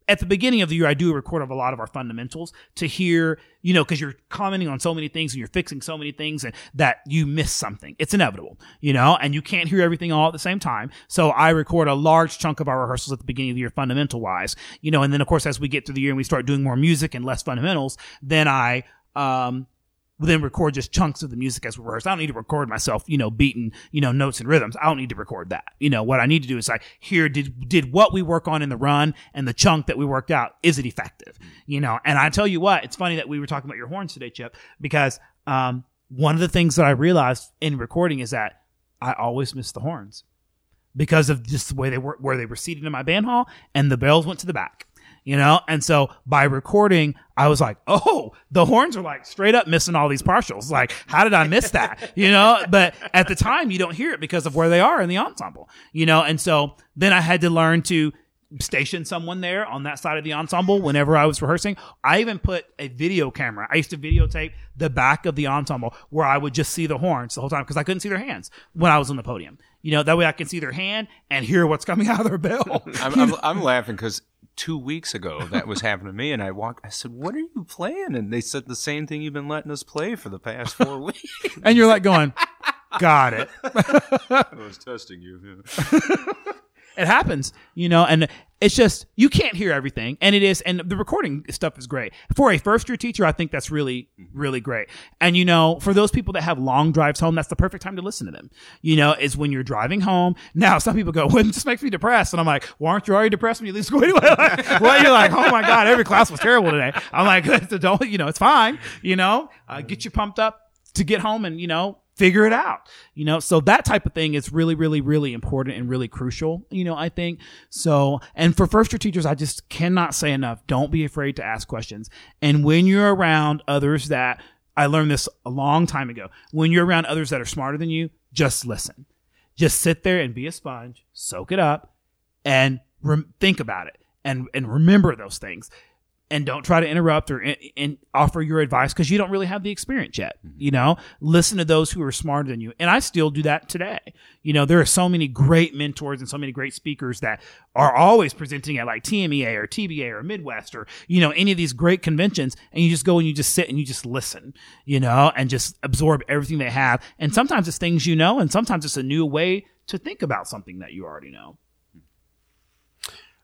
At the beginning of the year, I do a record of a lot of our fundamentals to hear, you know, because you're commenting on so many things and you're fixing so many things and that you miss something. It's inevitable, you know, and you can't hear everything all at the same time. So I record a large chunk of our rehearsals at the beginning of the year, fundamental wise, you know, and then of course, as we get through the year and we start doing more music and less fundamentals, then I, um, then record just chunks of the music as we rehearse. I don't need to record myself, you know, beating, you know, notes and rhythms. I don't need to record that. You know, what I need to do is like, here, did, did what we work on in the run and the chunk that we worked out, is it effective? You know, and I tell you what, it's funny that we were talking about your horns today, Chip, because, um, one of the things that I realized in recording is that I always miss the horns because of just the way they were, where they were seated in my band hall and the bells went to the back you know? And so by recording, I was like, oh, the horns are like straight up missing all these partials. Like, how did I miss that? You know? But at the time, you don't hear it because of where they are in the ensemble, you know? And so then I had to learn to station someone there on that side of the ensemble whenever I was rehearsing. I even put a video camera. I used to videotape the back of the ensemble where I would just see the horns the whole time because I couldn't see their hands when I was on the podium. You know, that way I can see their hand and hear what's coming out of their bell. I'm, I'm, I'm laughing because two weeks ago that was happening to me, and I walked. I said, "What are you playing?" And they said the same thing you've been letting us play for the past four weeks. and you're like going, got it. I was testing you. It happens, you know, and it's just you can't hear everything, and it is, and the recording stuff is great for a first year teacher. I think that's really, really great. And you know, for those people that have long drives home, that's the perfect time to listen to them. You know, is when you're driving home. Now, some people go, "Well, it just makes me depressed," and I'm like, "Well, aren't you already depressed when you leave school anyway?" Like, well, you're like, "Oh my god, every class was terrible today." I'm like, "Don't you know? It's fine. You know, uh, get you pumped up to get home and you know figure it out you know? So that type of thing is really really really important and really crucial you know i think. So and for first year teachers i just cannot say enough don't be afraid to ask questions. And when you're around others that i learned this a long time ago when you're around others that are smarter than you just listen. Just sit there and be a sponge soak it up and rem- think about it and and remember those things and don't try to interrupt or in, offer your advice because you don't really have the experience yet. Mm-hmm. You know, listen to those who are smarter than you. And I still do that today. You know, there are so many great mentors and so many great speakers that are always presenting at like TMEA or TBA or Midwest or, you know, any of these great conventions. And you just go and you just sit and you just listen, you know, and just absorb everything they have. And sometimes it's things you know, and sometimes it's a new way to think about something that you already know.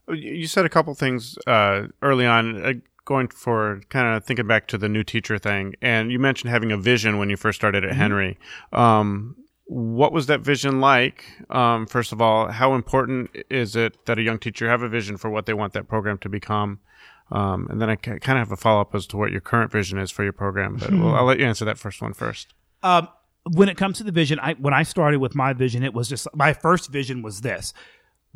You said a couple things uh, early on, uh, going for kind of thinking back to the new teacher thing, and you mentioned having a vision when you first started at Henry. Um, what was that vision like? Um, first of all, how important is it that a young teacher have a vision for what they want that program to become? Um, and then I kind of have a follow up as to what your current vision is for your program, but well, I'll let you answer that first one first. Um, when it comes to the vision, I when I started with my vision, it was just my first vision was this: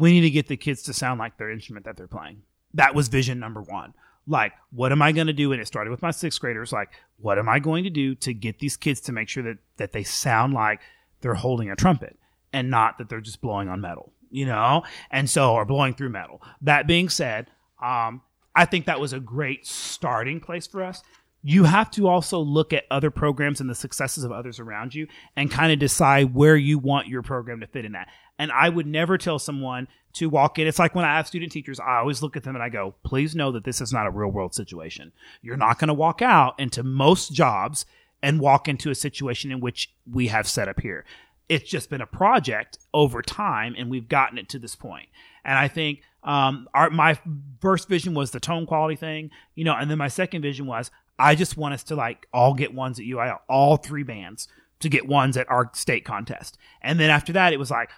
we need to get the kids to sound like their instrument that they're playing. That was vision number one. Like, what am I going to do? And it started with my sixth graders. Like, what am I going to do to get these kids to make sure that that they sound like they're holding a trumpet and not that they're just blowing on metal, you know? And so, or blowing through metal. That being said, um, I think that was a great starting place for us. You have to also look at other programs and the successes of others around you and kind of decide where you want your program to fit in that. And I would never tell someone to walk in. It's like when I have student teachers, I always look at them and I go, please know that this is not a real world situation. You're not going to walk out into most jobs and walk into a situation in which we have set up here. It's just been a project over time and we've gotten it to this point. And I think um, our, my first vision was the tone quality thing, you know, and then my second vision was I just want us to like all get ones at UIL, all three bands to get ones at our state contest. And then after that, it was like,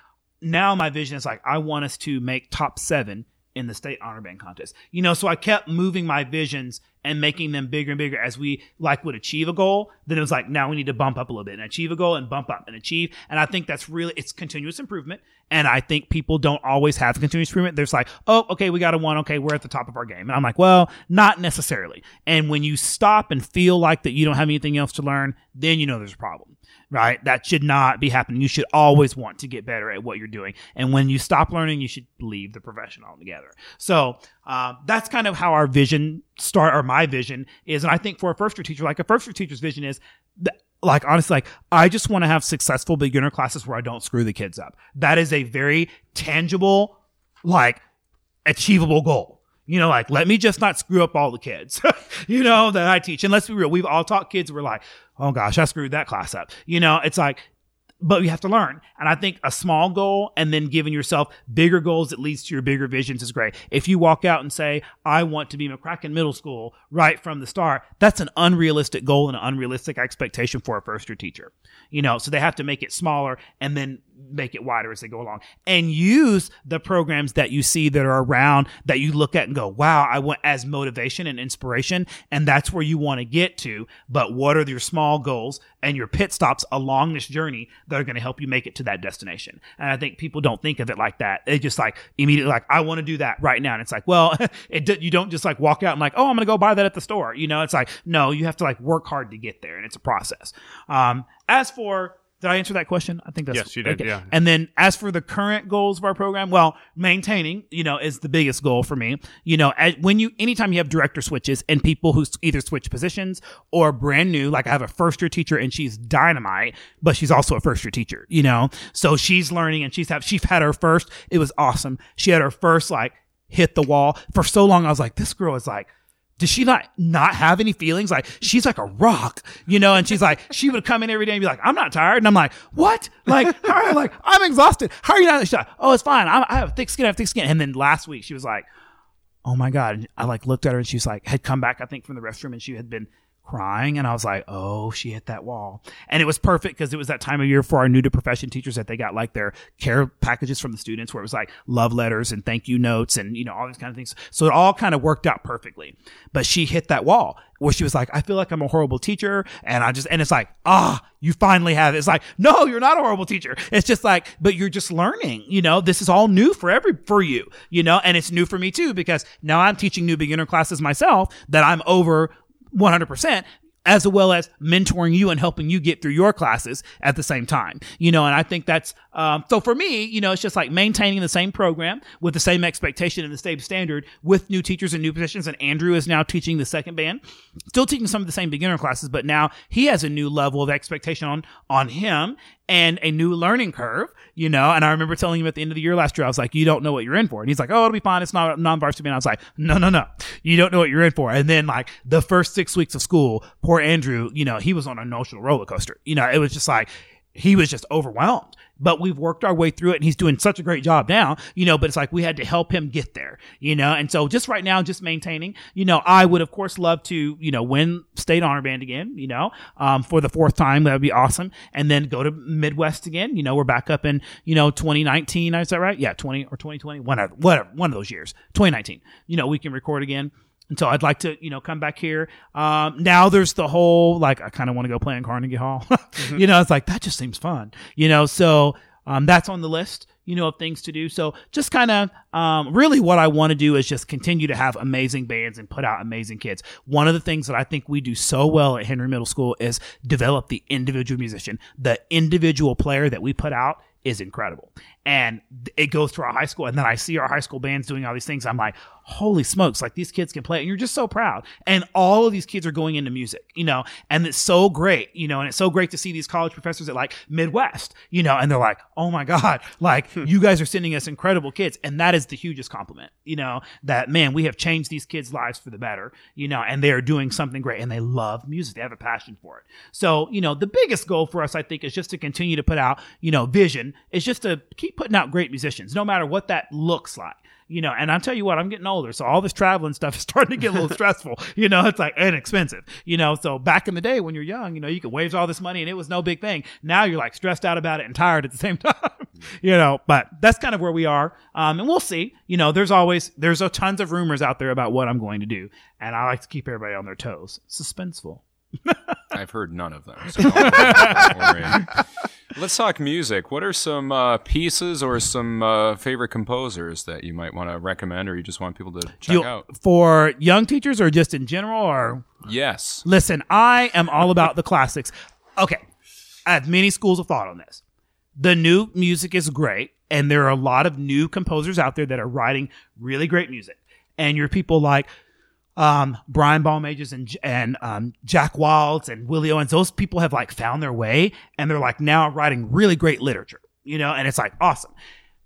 now my vision is like, I want us to make top seven in the state honor band contest. You know, so I kept moving my visions and making them bigger and bigger as we like would achieve a goal. Then it was like, now we need to bump up a little bit and achieve a goal and bump up and achieve. And I think that's really, it's continuous improvement. And I think people don't always have continuous improvement. There's like, oh, okay, we got a one. Okay, we're at the top of our game. And I'm like, well, not necessarily. And when you stop and feel like that you don't have anything else to learn, then you know there's a problem right? That should not be happening. You should always want to get better at what you're doing. And when you stop learning, you should leave the profession altogether. So uh, that's kind of how our vision start, or my vision is. And I think for a first year teacher, like a first year teacher's vision is like honestly, like I just want to have successful beginner classes where I don't screw the kids up. That is a very tangible, like achievable goal. You know, like let me just not screw up all the kids, you know, that I teach. And let's be real, we've all taught kids. We're like, oh gosh, I screwed that class up. You know, it's like but you have to learn. And I think a small goal and then giving yourself bigger goals that leads to your bigger visions is great. If you walk out and say, I want to be McCracken Middle School right from the start, that's an unrealistic goal and an unrealistic expectation for a first year teacher. You know, so they have to make it smaller and then make it wider as they go along and use the programs that you see that are around that you look at and go, wow, I want as motivation and inspiration. And that's where you want to get to. But what are your small goals and your pit stops along this journey that are going to help you make it to that destination? And I think people don't think of it like that. They just like immediately like, I want to do that right now. And it's like, well, it, you don't just like walk out and like, oh, I'm going to go buy that at the store. You know, it's like, no, you have to like work hard to get there and it's a process. Um, as for did I answer that question? I think that's yes, you did. okay. Yeah. And then as for the current goals of our program, well, maintaining, you know, is the biggest goal for me. You know, as, when you anytime you have director switches and people who either switch positions or brand new, like I have a first year teacher and she's dynamite, but she's also a first year teacher. You know, so she's learning and she's have she's had her first. It was awesome. She had her first like hit the wall for so long. I was like, this girl is like does she not not have any feelings? Like she's like a rock, you know? And she's like, she would come in every day and be like, I'm not tired. And I'm like, what? Like, how are, like, I'm exhausted. How are you not? She's like, oh, it's fine. I'm, I have thick skin. I have thick skin. And then last week she was like, oh my God. And I like looked at her and she was like, had come back, I think from the restroom and she had been crying and I was like, "Oh, she hit that wall." And it was perfect because it was that time of year for our new to profession teachers that they got like their care packages from the students where it was like love letters and thank you notes and you know all these kind of things. So it all kind of worked out perfectly. But she hit that wall where she was like, "I feel like I'm a horrible teacher." And I just and it's like, "Ah, you finally have it." It's like, "No, you're not a horrible teacher." It's just like, "But you're just learning." You know, this is all new for every for you, you know, and it's new for me too because now I'm teaching new beginner classes myself that I'm over 100%. as well as mentoring you and helping you get through your classes at the same time. You know, and I think that's um, so for me. You know, it's just like maintaining the same program with the same expectation and the same standard with new teachers and new positions. And Andrew is now teaching the second band, still teaching some of the same beginner classes, but now he has a new level of expectation on on him and a new learning curve, you know. And I remember telling him at the end of the year last year, I was like, "You don't know what you're in for," and he's like, "Oh, it'll be fine. It's not non-varsity And I was like, "No, no, no, you don't know what you're in for." And then like the first six weeks of school, poor Andrew, you know, he was on an emotional roller coaster. You know, it was just like he was just overwhelmed. But we've worked our way through it and he's doing such a great job now, you know, but it's like we had to help him get there, you know, and so just right now, just maintaining, you know, I would of course love to, you know, win state honor band again, you know, um, for the fourth time. That would be awesome. And then go to Midwest again. You know, we're back up in, you know, 2019. Is that right? Yeah. 20 or 2020, whatever, whatever, one of those years, 2019, you know, we can record again. And so I'd like to, you know, come back here. Um, now there's the whole, like, I kind of want to go play in Carnegie Hall. mm-hmm. You know, it's like, that just seems fun, you know, so, um, that's on the list, you know, of things to do. So just kind of, um, really what I want to do is just continue to have amazing bands and put out amazing kids. One of the things that I think we do so well at Henry Middle School is develop the individual musician, the individual player that we put out is incredible. And it goes to our high school. And then I see our high school bands doing all these things. I'm like, holy smokes, like these kids can play. And you're just so proud. And all of these kids are going into music, you know, and it's so great, you know, and it's so great to see these college professors at like Midwest, you know, and they're like, oh my God, like hmm. you guys are sending us incredible kids. And that is the hugest compliment, you know, that man, we have changed these kids' lives for the better, you know, and they are doing something great and they love music. They have a passion for it. So, you know, the biggest goal for us, I think, is just to continue to put out, you know, vision is just to keep putting out great musicians, no matter what that looks like you know, and I'll tell you what, I'm getting older, so all this traveling stuff is starting to get a little stressful. You know, it's like inexpensive. You know, so back in the day when you're young, you know, you could wave all this money and it was no big thing. Now you're like stressed out about it and tired at the same time. you know, but that's kind of where we are. Um, and we'll see. You know, there's always there's a tons of rumors out there about what I'm going to do, and I like to keep everybody on their toes. Suspenseful. I've heard none of them. So Let's talk music. What are some uh, pieces or some uh, favorite composers that you might want to recommend, or you just want people to check you, out for young teachers, or just in general? Or yes, listen, I am all about the classics. Okay, I have many schools of thought on this. The new music is great, and there are a lot of new composers out there that are writing really great music. And your people like um, Brian Balmages and and um, Jack Wilds and Willie Owens, those people have like found their way and they're like now writing really great literature, you know, and it's like awesome.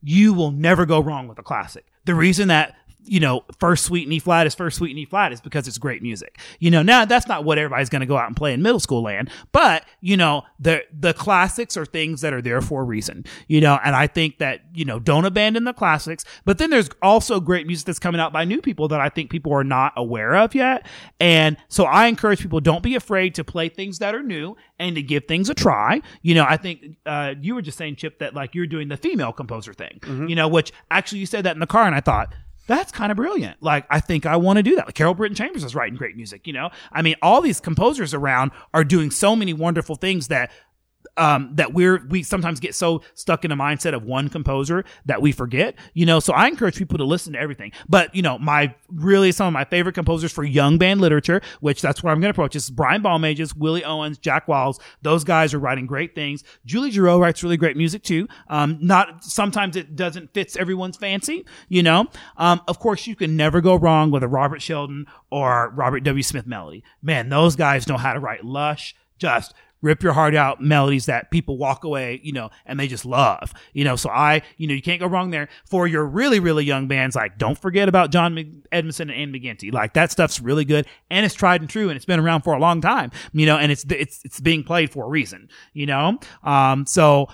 You will never go wrong with a classic. The reason that you know, first suite in E flat is first suite in E flat is because it's great music. You know, now that's not what everybody's going to go out and play in middle school land, but you know, the the classics are things that are there for a reason. You know, and I think that you know, don't abandon the classics. But then there's also great music that's coming out by new people that I think people are not aware of yet. And so I encourage people don't be afraid to play things that are new and to give things a try. You know, I think uh, you were just saying, Chip, that like you're doing the female composer thing. Mm-hmm. You know, which actually you said that in the car, and I thought that's kind of brilliant. Like, I think I want to do that. Like, Carol Britton Chambers is writing great music, you know? I mean, all these composers around are doing so many wonderful things that um, that we're we sometimes get so stuck in a mindset of one composer that we forget. You know, so I encourage people to listen to everything. But you know, my really some of my favorite composers for young band literature, which that's where I'm going to approach, is Brian Balmages, Willie Owens, Jack Wilds. Those guys are writing great things. Julie Giroux writes really great music too. Um, not sometimes it doesn't fits everyone's fancy. You know, um, of course you can never go wrong with a Robert Sheldon or Robert W. Smith melody. Man, those guys know how to write lush, just rip your heart out melodies that people walk away, you know, and they just love, you know. So I, you know, you can't go wrong there. For your really, really young bands, like don't forget about John Edmondson and Anne McGinty. Like that stuff's really good and it's tried and true and it's been around for a long time, you know, and it's it's it's being played for a reason, you know. Um, so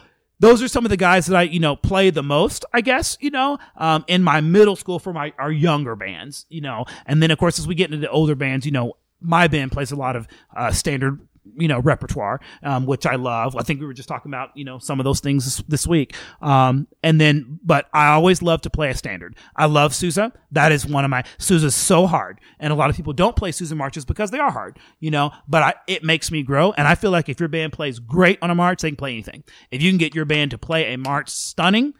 those are some of the guys that I, you know, play the most, I guess, you know, um, in my middle school for my, our younger bands, you know, and then of course, as we get into the older bands, you know, my band plays a lot of, uh, standard you know repertoire, um, which I love. I think we were just talking about you know some of those things this, this week. Um, and then, but I always love to play a standard. I love Sousa. That is one of my Sousa's so hard, and a lot of people don't play Sousa marches because they are hard, you know. But I, it makes me grow, and I feel like if your band plays great on a march, they can play anything. If you can get your band to play a march stunning,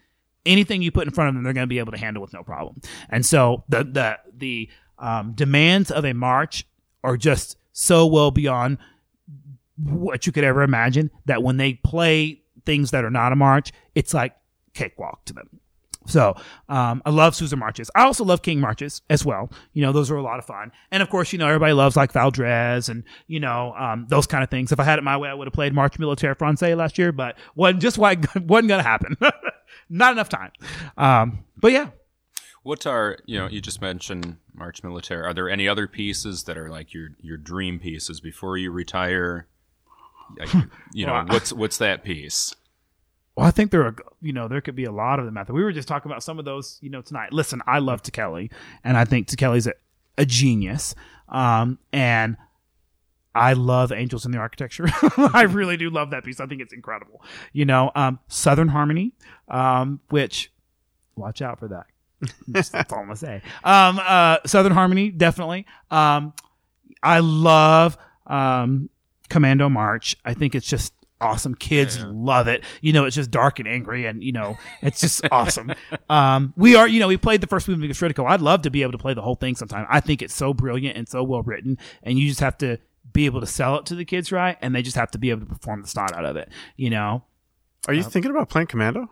anything you put in front of them, they're going to be able to handle with no problem. And so the the the um, demands of a march are just so well beyond what you could ever imagine. That when they play things that are not a march, it's like cakewalk to them. So um, I love Sousa marches. I also love King marches as well. You know, those are a lot of fun. And of course, you know, everybody loves like Valdres and you know um, those kind of things. If I had it my way, I would have played March Militaire Francais last year, but wasn't just why wasn't gonna happen. Not enough time. Um, but yeah, What are you know? You just mentioned March Militaire. Are there any other pieces that are like your your dream pieces before you retire? Like, you know, Well, what's what's that piece? Well, I think there are, you know, there could be a lot of them out there. We were just talking about some of those, you know, tonight. Listen, I love Ticheli, and I think Ticheli's a, a genius. Um, and I love Angels in the Architecture. I really do love that piece. I think it's incredible. You know, um, Southern Harmony, um, which watch out for that. That's all I'm gonna say. Um, uh, Southern Harmony, definitely. Um, I love um, Commando March. I think it's just awesome. Kids love it. You know, it's just dark and angry, and you know, it's just awesome. Um, we are, you know, we played the first movie of Critical. I'd love to be able to play the whole thing sometime. I think it's so brilliant and so well written, and you just have to be able to sell it to the kids right, and they just have to be able to perform the snot out of it. You know, Are you thinking about playing Commando?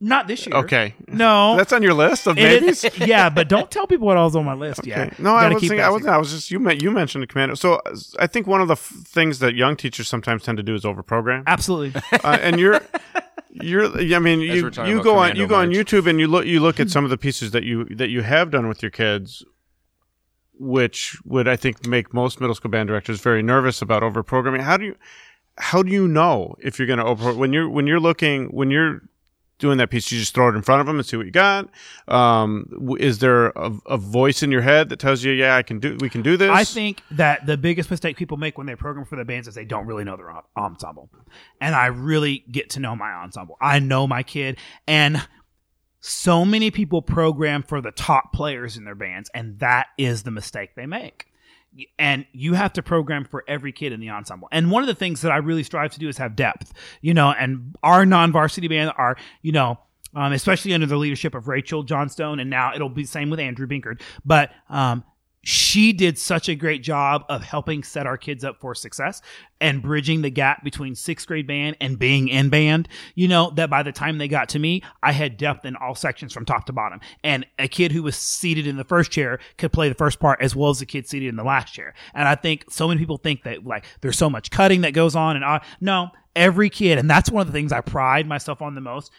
Not this year. Okay. No, That's on your list of It babies? yeah, but don't tell people what I was on my list yet. Okay. No, I Gotta was keep thinking, that I was secret. I was just you men- you mentioned the commando. So uh, I think one of the f- things that young teachers sometimes tend to do is overprogram. Absolutely. uh, and you're you're I mean As you we're talking you about go on Commando you go on March. YouTube and you look you look at some of the pieces that you that you have done with your kids which would I think make most middle school band directors very nervous about overprogramming. How do you how do you know if you're going to over when you're when you're looking when you're doing that piece you just throw it in front of them and see what you got um is there a, a voice in your head that tells you yeah i can do we can do this I think that the biggest mistake people make when they program for the bands is they don't really know their ensemble. And I really get to know my ensemble. I know my kid and so many people program for the top players in their bands and that is the mistake they make. And you have to program for every kid in the ensemble. And one of the things that I really strive to do is have depth, you know, and our non-varsity band are, you know, um, especially under the leadership of Rachel Johnstone, and now it'll be same with Andrew Binkard. But um, she did such a great job of helping set our kids up for success and bridging the gap between sixth grade band and being in band. You know, that by the time they got to me, I had depth in all sections from top to bottom. And a kid who was seated in the first chair could play the first part as well as the kid seated in the last chair. And I think so many people think that like there's so much cutting that goes on and I, no, every kid, and that's one of the things I pride myself on the most.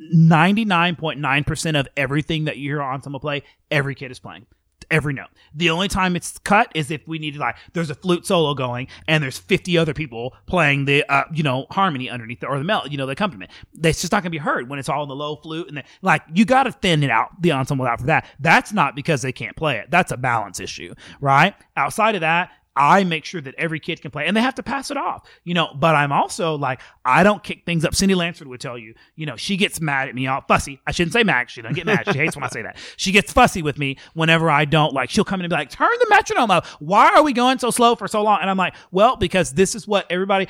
99.9% of everything that you hear on Ensemble play, every kid is playing. Every note. The only time it's cut is if we need to like, there's a flute solo going and there's 50 other people playing the, uh, you know, harmony underneath the, or the mel, you know, the accompaniment. That's just not to be heard when it's all in the low flute and the, like, you got to thin it out, the ensemble out for that. That's not because they can't play it. That's a balance issue, right? Outside of that, I make sure that every kid can play and they have to pass it off, you know. But I'm also like, I don't kick things up. Cindy Lansford would tell you, you know, she gets mad at me, all fussy. I shouldn't say mad. She doesn't get mad. She hates when I say that. She gets fussy with me whenever I don't like, she'll come in and be like, turn the metronome up. Why are we going so slow for so long? And I'm like, well, because this is what everybody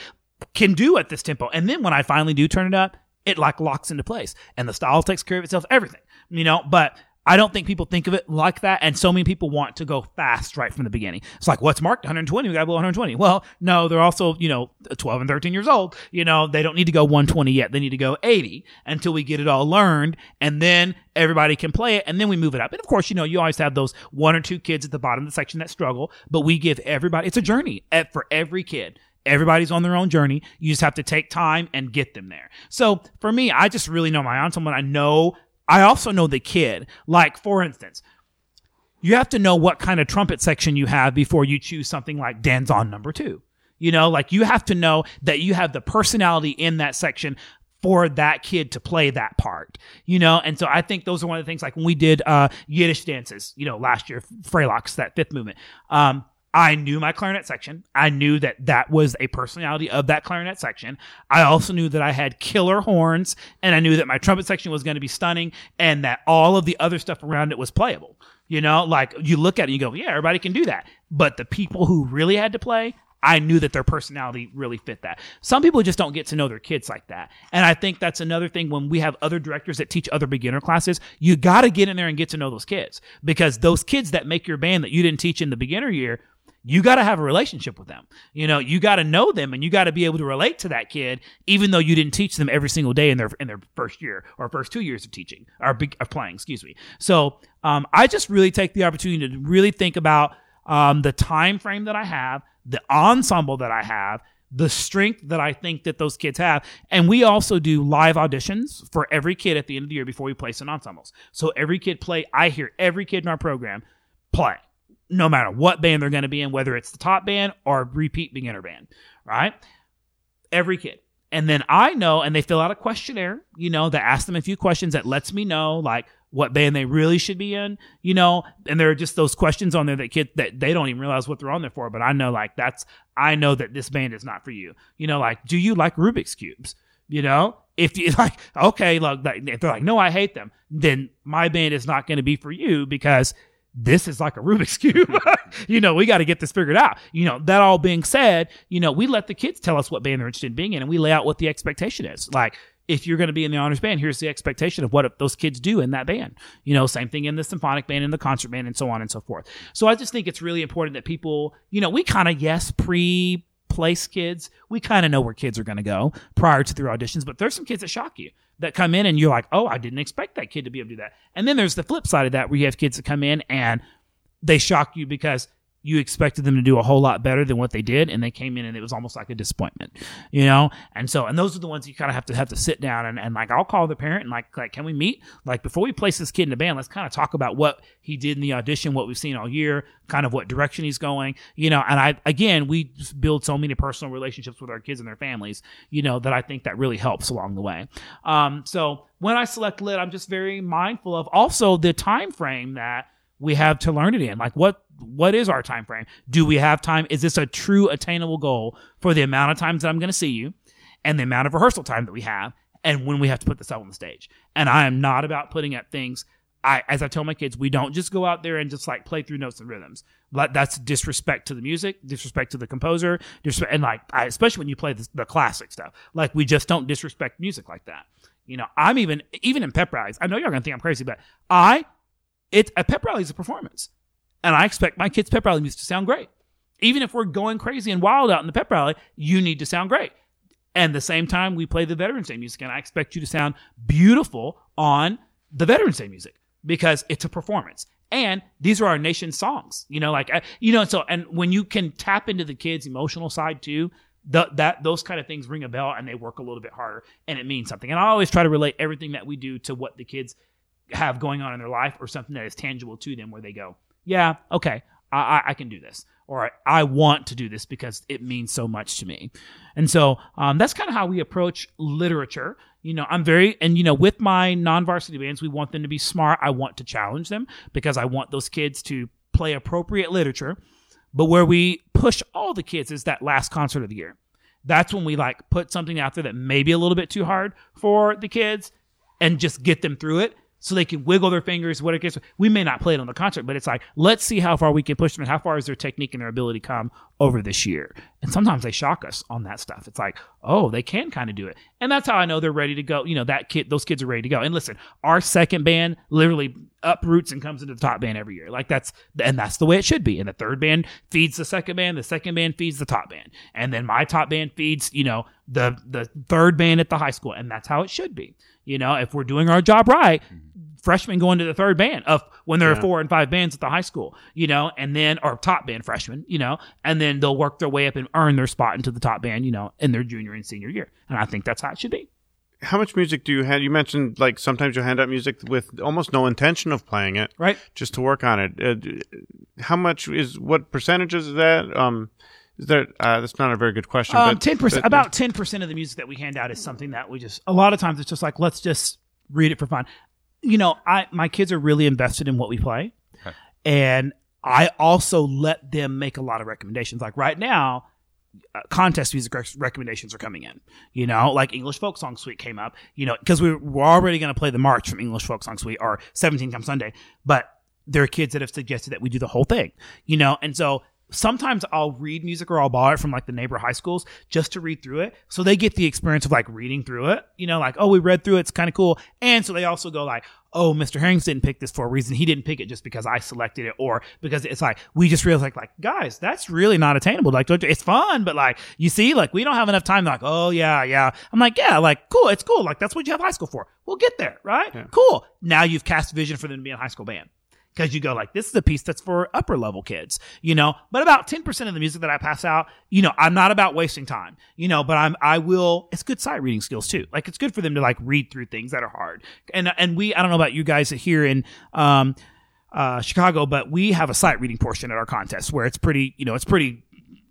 can do at this tempo. And then when I finally do turn it up, it like locks into place and the style takes care of itself, everything, you know, but I don't think people think of it like that. And so many people want to go fast right from the beginning. It's like, what's marked 120? We got to blow 120. Well, no, they're also, you know, 12 and 13 years old. You know, they don't need to go 120 yet. They need to go 80 until we get it all learned. And then everybody can play it. And then we move it up. And of course, you know, you always have those one or two kids at the bottom of the section that struggle, but we give everybody, it's a journey for every kid. Everybody's on their own journey. You just have to take time and get them there. So for me, I just really know my ensemble. And I know, I also know the kid. Like, for instance, you have to know what kind of trumpet section you have before you choose something like Danzon number two. You know, like you have to know that you have the personality in that section for that kid to play that part, you know? And so I think those are one of the things like when we did, uh, Yiddish dances, you know, last year, Freilachs, that fifth movement. Um, I knew my clarinet section. I knew that that was a personality of that clarinet section. I also knew that I had killer horns and I knew that my trumpet section was going to be stunning and that all of the other stuff around it was playable. You know, like you look at it and you go, yeah, everybody can do that. But the people who really had to play, I knew that their personality really fit that. Some people just don't get to know their kids like that. And I think that's another thing when we have other directors that teach other beginner classes, you got to get in there and get to know those kids because those kids that make your band that you didn't teach in the beginner year, you got to have a relationship with them. You know, you got to know them and you got to be able to relate to that kid, even though you didn't teach them every single day in their in their first year or first two years of teaching or of playing. Excuse me. So um, I just really take the opportunity to really think about um, the time frame that I have, the ensemble that I have, the strength that I think that those kids have. And we also do live auditions for every kid at the end of the year before we place in ensembles. So every kid play, I hear every kid in our program play no matter what band they're going to be in, whether it's the top band or repeat beginner band, right? Every kid. And then I know, and they fill out a questionnaire, you know, that asks them a few questions that lets me know, like, what band they really should be in, you know, and there are just those questions on there that kid that they don't even realize what they're on there for. But I know like that's I know that this band is not for you. You know, like, do you like Rubik's cubes? You know, if you like, okay, look, if they're like, no, I hate them, then my band is not going to be for you because this is like a Rubik's Cube. you know, we got to get this figured out. You know, that all being said, you know, we let the kids tell us what band they're interested in being in and we lay out what the expectation is. Like, if you're going to be in the honors band, here's the expectation of what those kids do in that band. You know, same thing in the symphonic band, in the concert band, and so on and so forth. So I just think it's really important that people, you know, we kind of, yes, pre place kids, we kind of know where kids are going to go prior to their auditions, but there's some kids that shock you that come in and you're like, oh, I didn't expect that kid to be able to do that. And then there's the flip side of that where you have kids that come in and they shock you because you expected them to do a whole lot better than what they did and they came in and it was almost like a disappointment you know? And so and those are the ones you kind of have to have to sit down and, and like i'll call the parent and like like can we meet? Like before we place this kid in the band let's kind of talk about what he did in the audition what we've seen all year kind of what direction he's going you know? And i again we build so many personal relationships with our kids and their families you know that i think that really helps along the way. Um so when i select lit i'm just very mindful of also the time frame that we have to learn it in. Like what what is our time frame? Do we have time? Is this a true attainable goal for the amount of times that I'm going to see you and the amount of rehearsal time that we have and when we have to put this out on the stage? And I am not about putting up things. I, as I tell my kids, we don't just go out there and just like play through notes and rhythms. That's disrespect to the music, disrespect to the composer, and like, I, especially when you play the, the classic stuff. Like, we just don't disrespect music like that. You know, I'm even even in pep rallies. I know y'all gonna think I'm crazy, but I, it a pep rally is a performance. And I expect my kids' pep rally music to sound great. Even if we're going crazy and wild out in the pep rally, you need to sound great. And the same time, we play the Veterans Day music, and I expect you to sound beautiful on the Veterans Day music because it's a performance. And these are our nation's songs, you know, like, uh, you know, so, and when you can tap into the kids' emotional side too, the, that those kind of things ring a bell and they work a little bit harder and it means something. And I always try to relate everything that we do to what the kids have going on in their life or something that is tangible to them where they go, yeah, okay, I, I, can do this, or I, want to do this because it means so much to me. And so um, that's kind of how we approach literature. You know, I'm very, and you know, with my non varsity bands, we want them to be smart. I want to challenge them because I want those kids to play appropriate literature. But where we push all the kids is that last concert of the year. That's when we like put something out there that may be a little bit too hard for the kids and just get them through it so they can wiggle their fingers, what it gets. We may not play it on the concert, but it's like, let's see how far we can push them and how far is their technique and their ability come over this year. And sometimes they shock us on that stuff. It's like, oh, they can kind of do it. And that's how I know they're ready to go. You know, that kid, those kids are ready to go. And listen, our second band literally uproots and comes into the top band every year. Like that's, and that's the way it should be. And the third band feeds the second band, the second band feeds the top band. And then my top band feeds, you know, the, the third band at the high school. And that's how it should be. You know, if we're doing our job right, freshmen go into the third band of when there yeah. are four and five bands at the high school, you know, and then or top band freshmen, you know, and then they'll work their way up and earn their spot into the top band, you know, in their junior and senior year. And I think that's how it should be. How much music do you have? You mentioned like sometimes you hand out music with almost no intention of playing it, right? Just to work on it. Uh, how much is what percentages is that? Um, there? Uh, that's not a very good question. Um, ten percent, about ten percent of the music that we hand out is something that we just. A lot of times, it's just like let's just read it for fun you know, I my kids are really invested in what we play, okay. and I also let them make a lot of recommendations. Like right now, uh, contest music rec- recommendations are coming in. You know, like English Folk Song Suite came up. You know, because we we're already going to play the march from English Folk Song Suite or 17 Come Sunday, but there are kids that have suggested that we do the whole thing. You know, and so sometimes I'll read music or I'll borrow it from like the neighbor high schools just to read through it. So they get the experience of like reading through it, you know, like, oh, we read through it. It's kind of cool. And so they also go like, oh, Mr. Herrings didn't pick this for a reason. He didn't pick it just because I selected it or because it's like, we just realized like, like guys, that's really not attainable. Like, it's fun, but like, you see, like, we don't have enough time. They're like, oh, yeah, yeah. I'm like, yeah, like, cool. It's cool. Like, that's what you have high school for. We'll get there, right? Yeah. Cool. Now you've cast vision for them to be in high school band because you go like this is a piece that's for upper level kids you know? But about 10% of the music that i pass out you know i'm not about wasting time you know? But i'm i will it's good sight reading skills too. Like it's good for them to like read through things that are hard. And and we i don't know about you guys here in um uh chicago but we have a sight reading portion at our contest where it's pretty you know it's pretty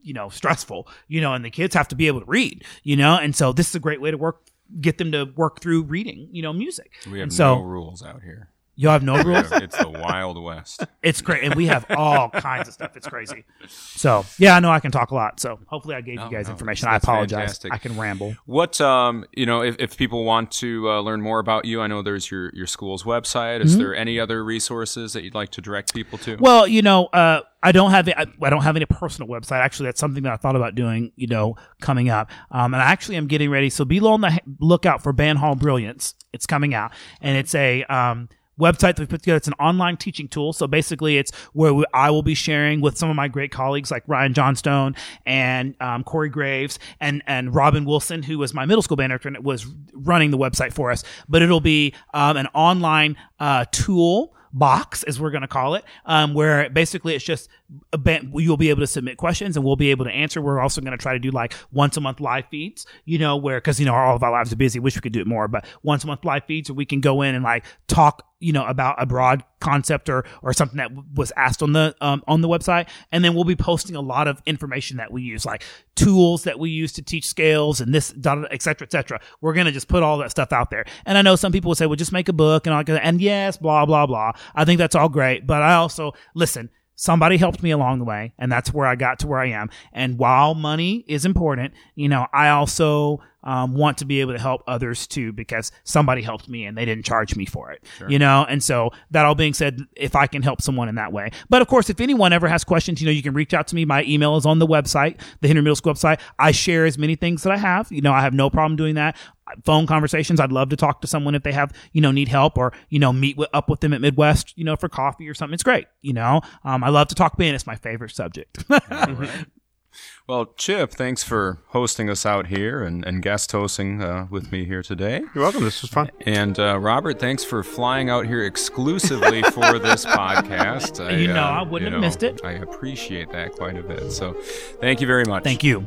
you know stressful you know? And the kids have to be able to read you know? And so this is a great way to work get them to work through reading you know music. We have and so, no rules out here you have no rules. it's the Wild West. It's great, and we have all kinds of stuff. It's crazy. So yeah, I know I can talk a lot. So hopefully, I gave you guys no, information. I apologize. Fantastic. I can ramble. What um, you know, if, if people want to uh, learn more about you, I know there's your your school's website. Is mm-hmm. there any other resources that you'd like to direct people to? Well, you know, uh, I don't have I, I, don't have any personal website. Actually, that's something that I thought about doing. You know, coming up. Um, and I actually am getting ready. So be on the lookout for Band Hall Brilliance. It's coming out, and it's a um website that we put together. It's an online teaching tool. So basically, it's where we, I will be sharing with some of my great colleagues like Ryan Johnstone and um, Corey Graves and and Robin Wilson, who was my middle school band director and was running the website for us. But it'll be um, an online uh, tool box, as we're going to call it, um, where basically it's just you'll be able to submit questions and we'll be able to answer. We're also going to try to do like once a month live feeds, you know, where because you know all of our lives are busy. Wish we could do it more, but once a month live feeds where we can go in and like talk you know about a broad concept or or something that was asked on the um, on the website. And then we'll be posting a lot of information that we use like tools that we use to teach scales and this et cetera et cetera. We're to just put all that stuff out there. And i know some people will say well just make a book and all that. And yes blah blah blah. I think that's all great. But i also listen somebody helped me along the way and that's where i got to where i am. And while money is important you know i also um, want to be able to help others too because somebody helped me and they didn't charge me for it sure. you know? And so that all being said if i can help someone in that way. But of course if anyone ever has questions you know you can reach out to me. My email is on the website the henry middle school website. I share as many things that i have. You know i have no problem doing that phone conversations i'd love to talk to someone if they have you know need help or you know meet with, up with them at midwest you know for coffee or something it's great you know um, i love to talk band it's my favorite subject Well, Chip, thanks for hosting us out here and, and guest hosting uh, with me here today. You're welcome. This was fun. And uh, Robert, thanks for flying out here exclusively for this podcast. I, you know, uh, I wouldn't you know, have missed it. I appreciate that quite a bit. So thank you very much. Thank you.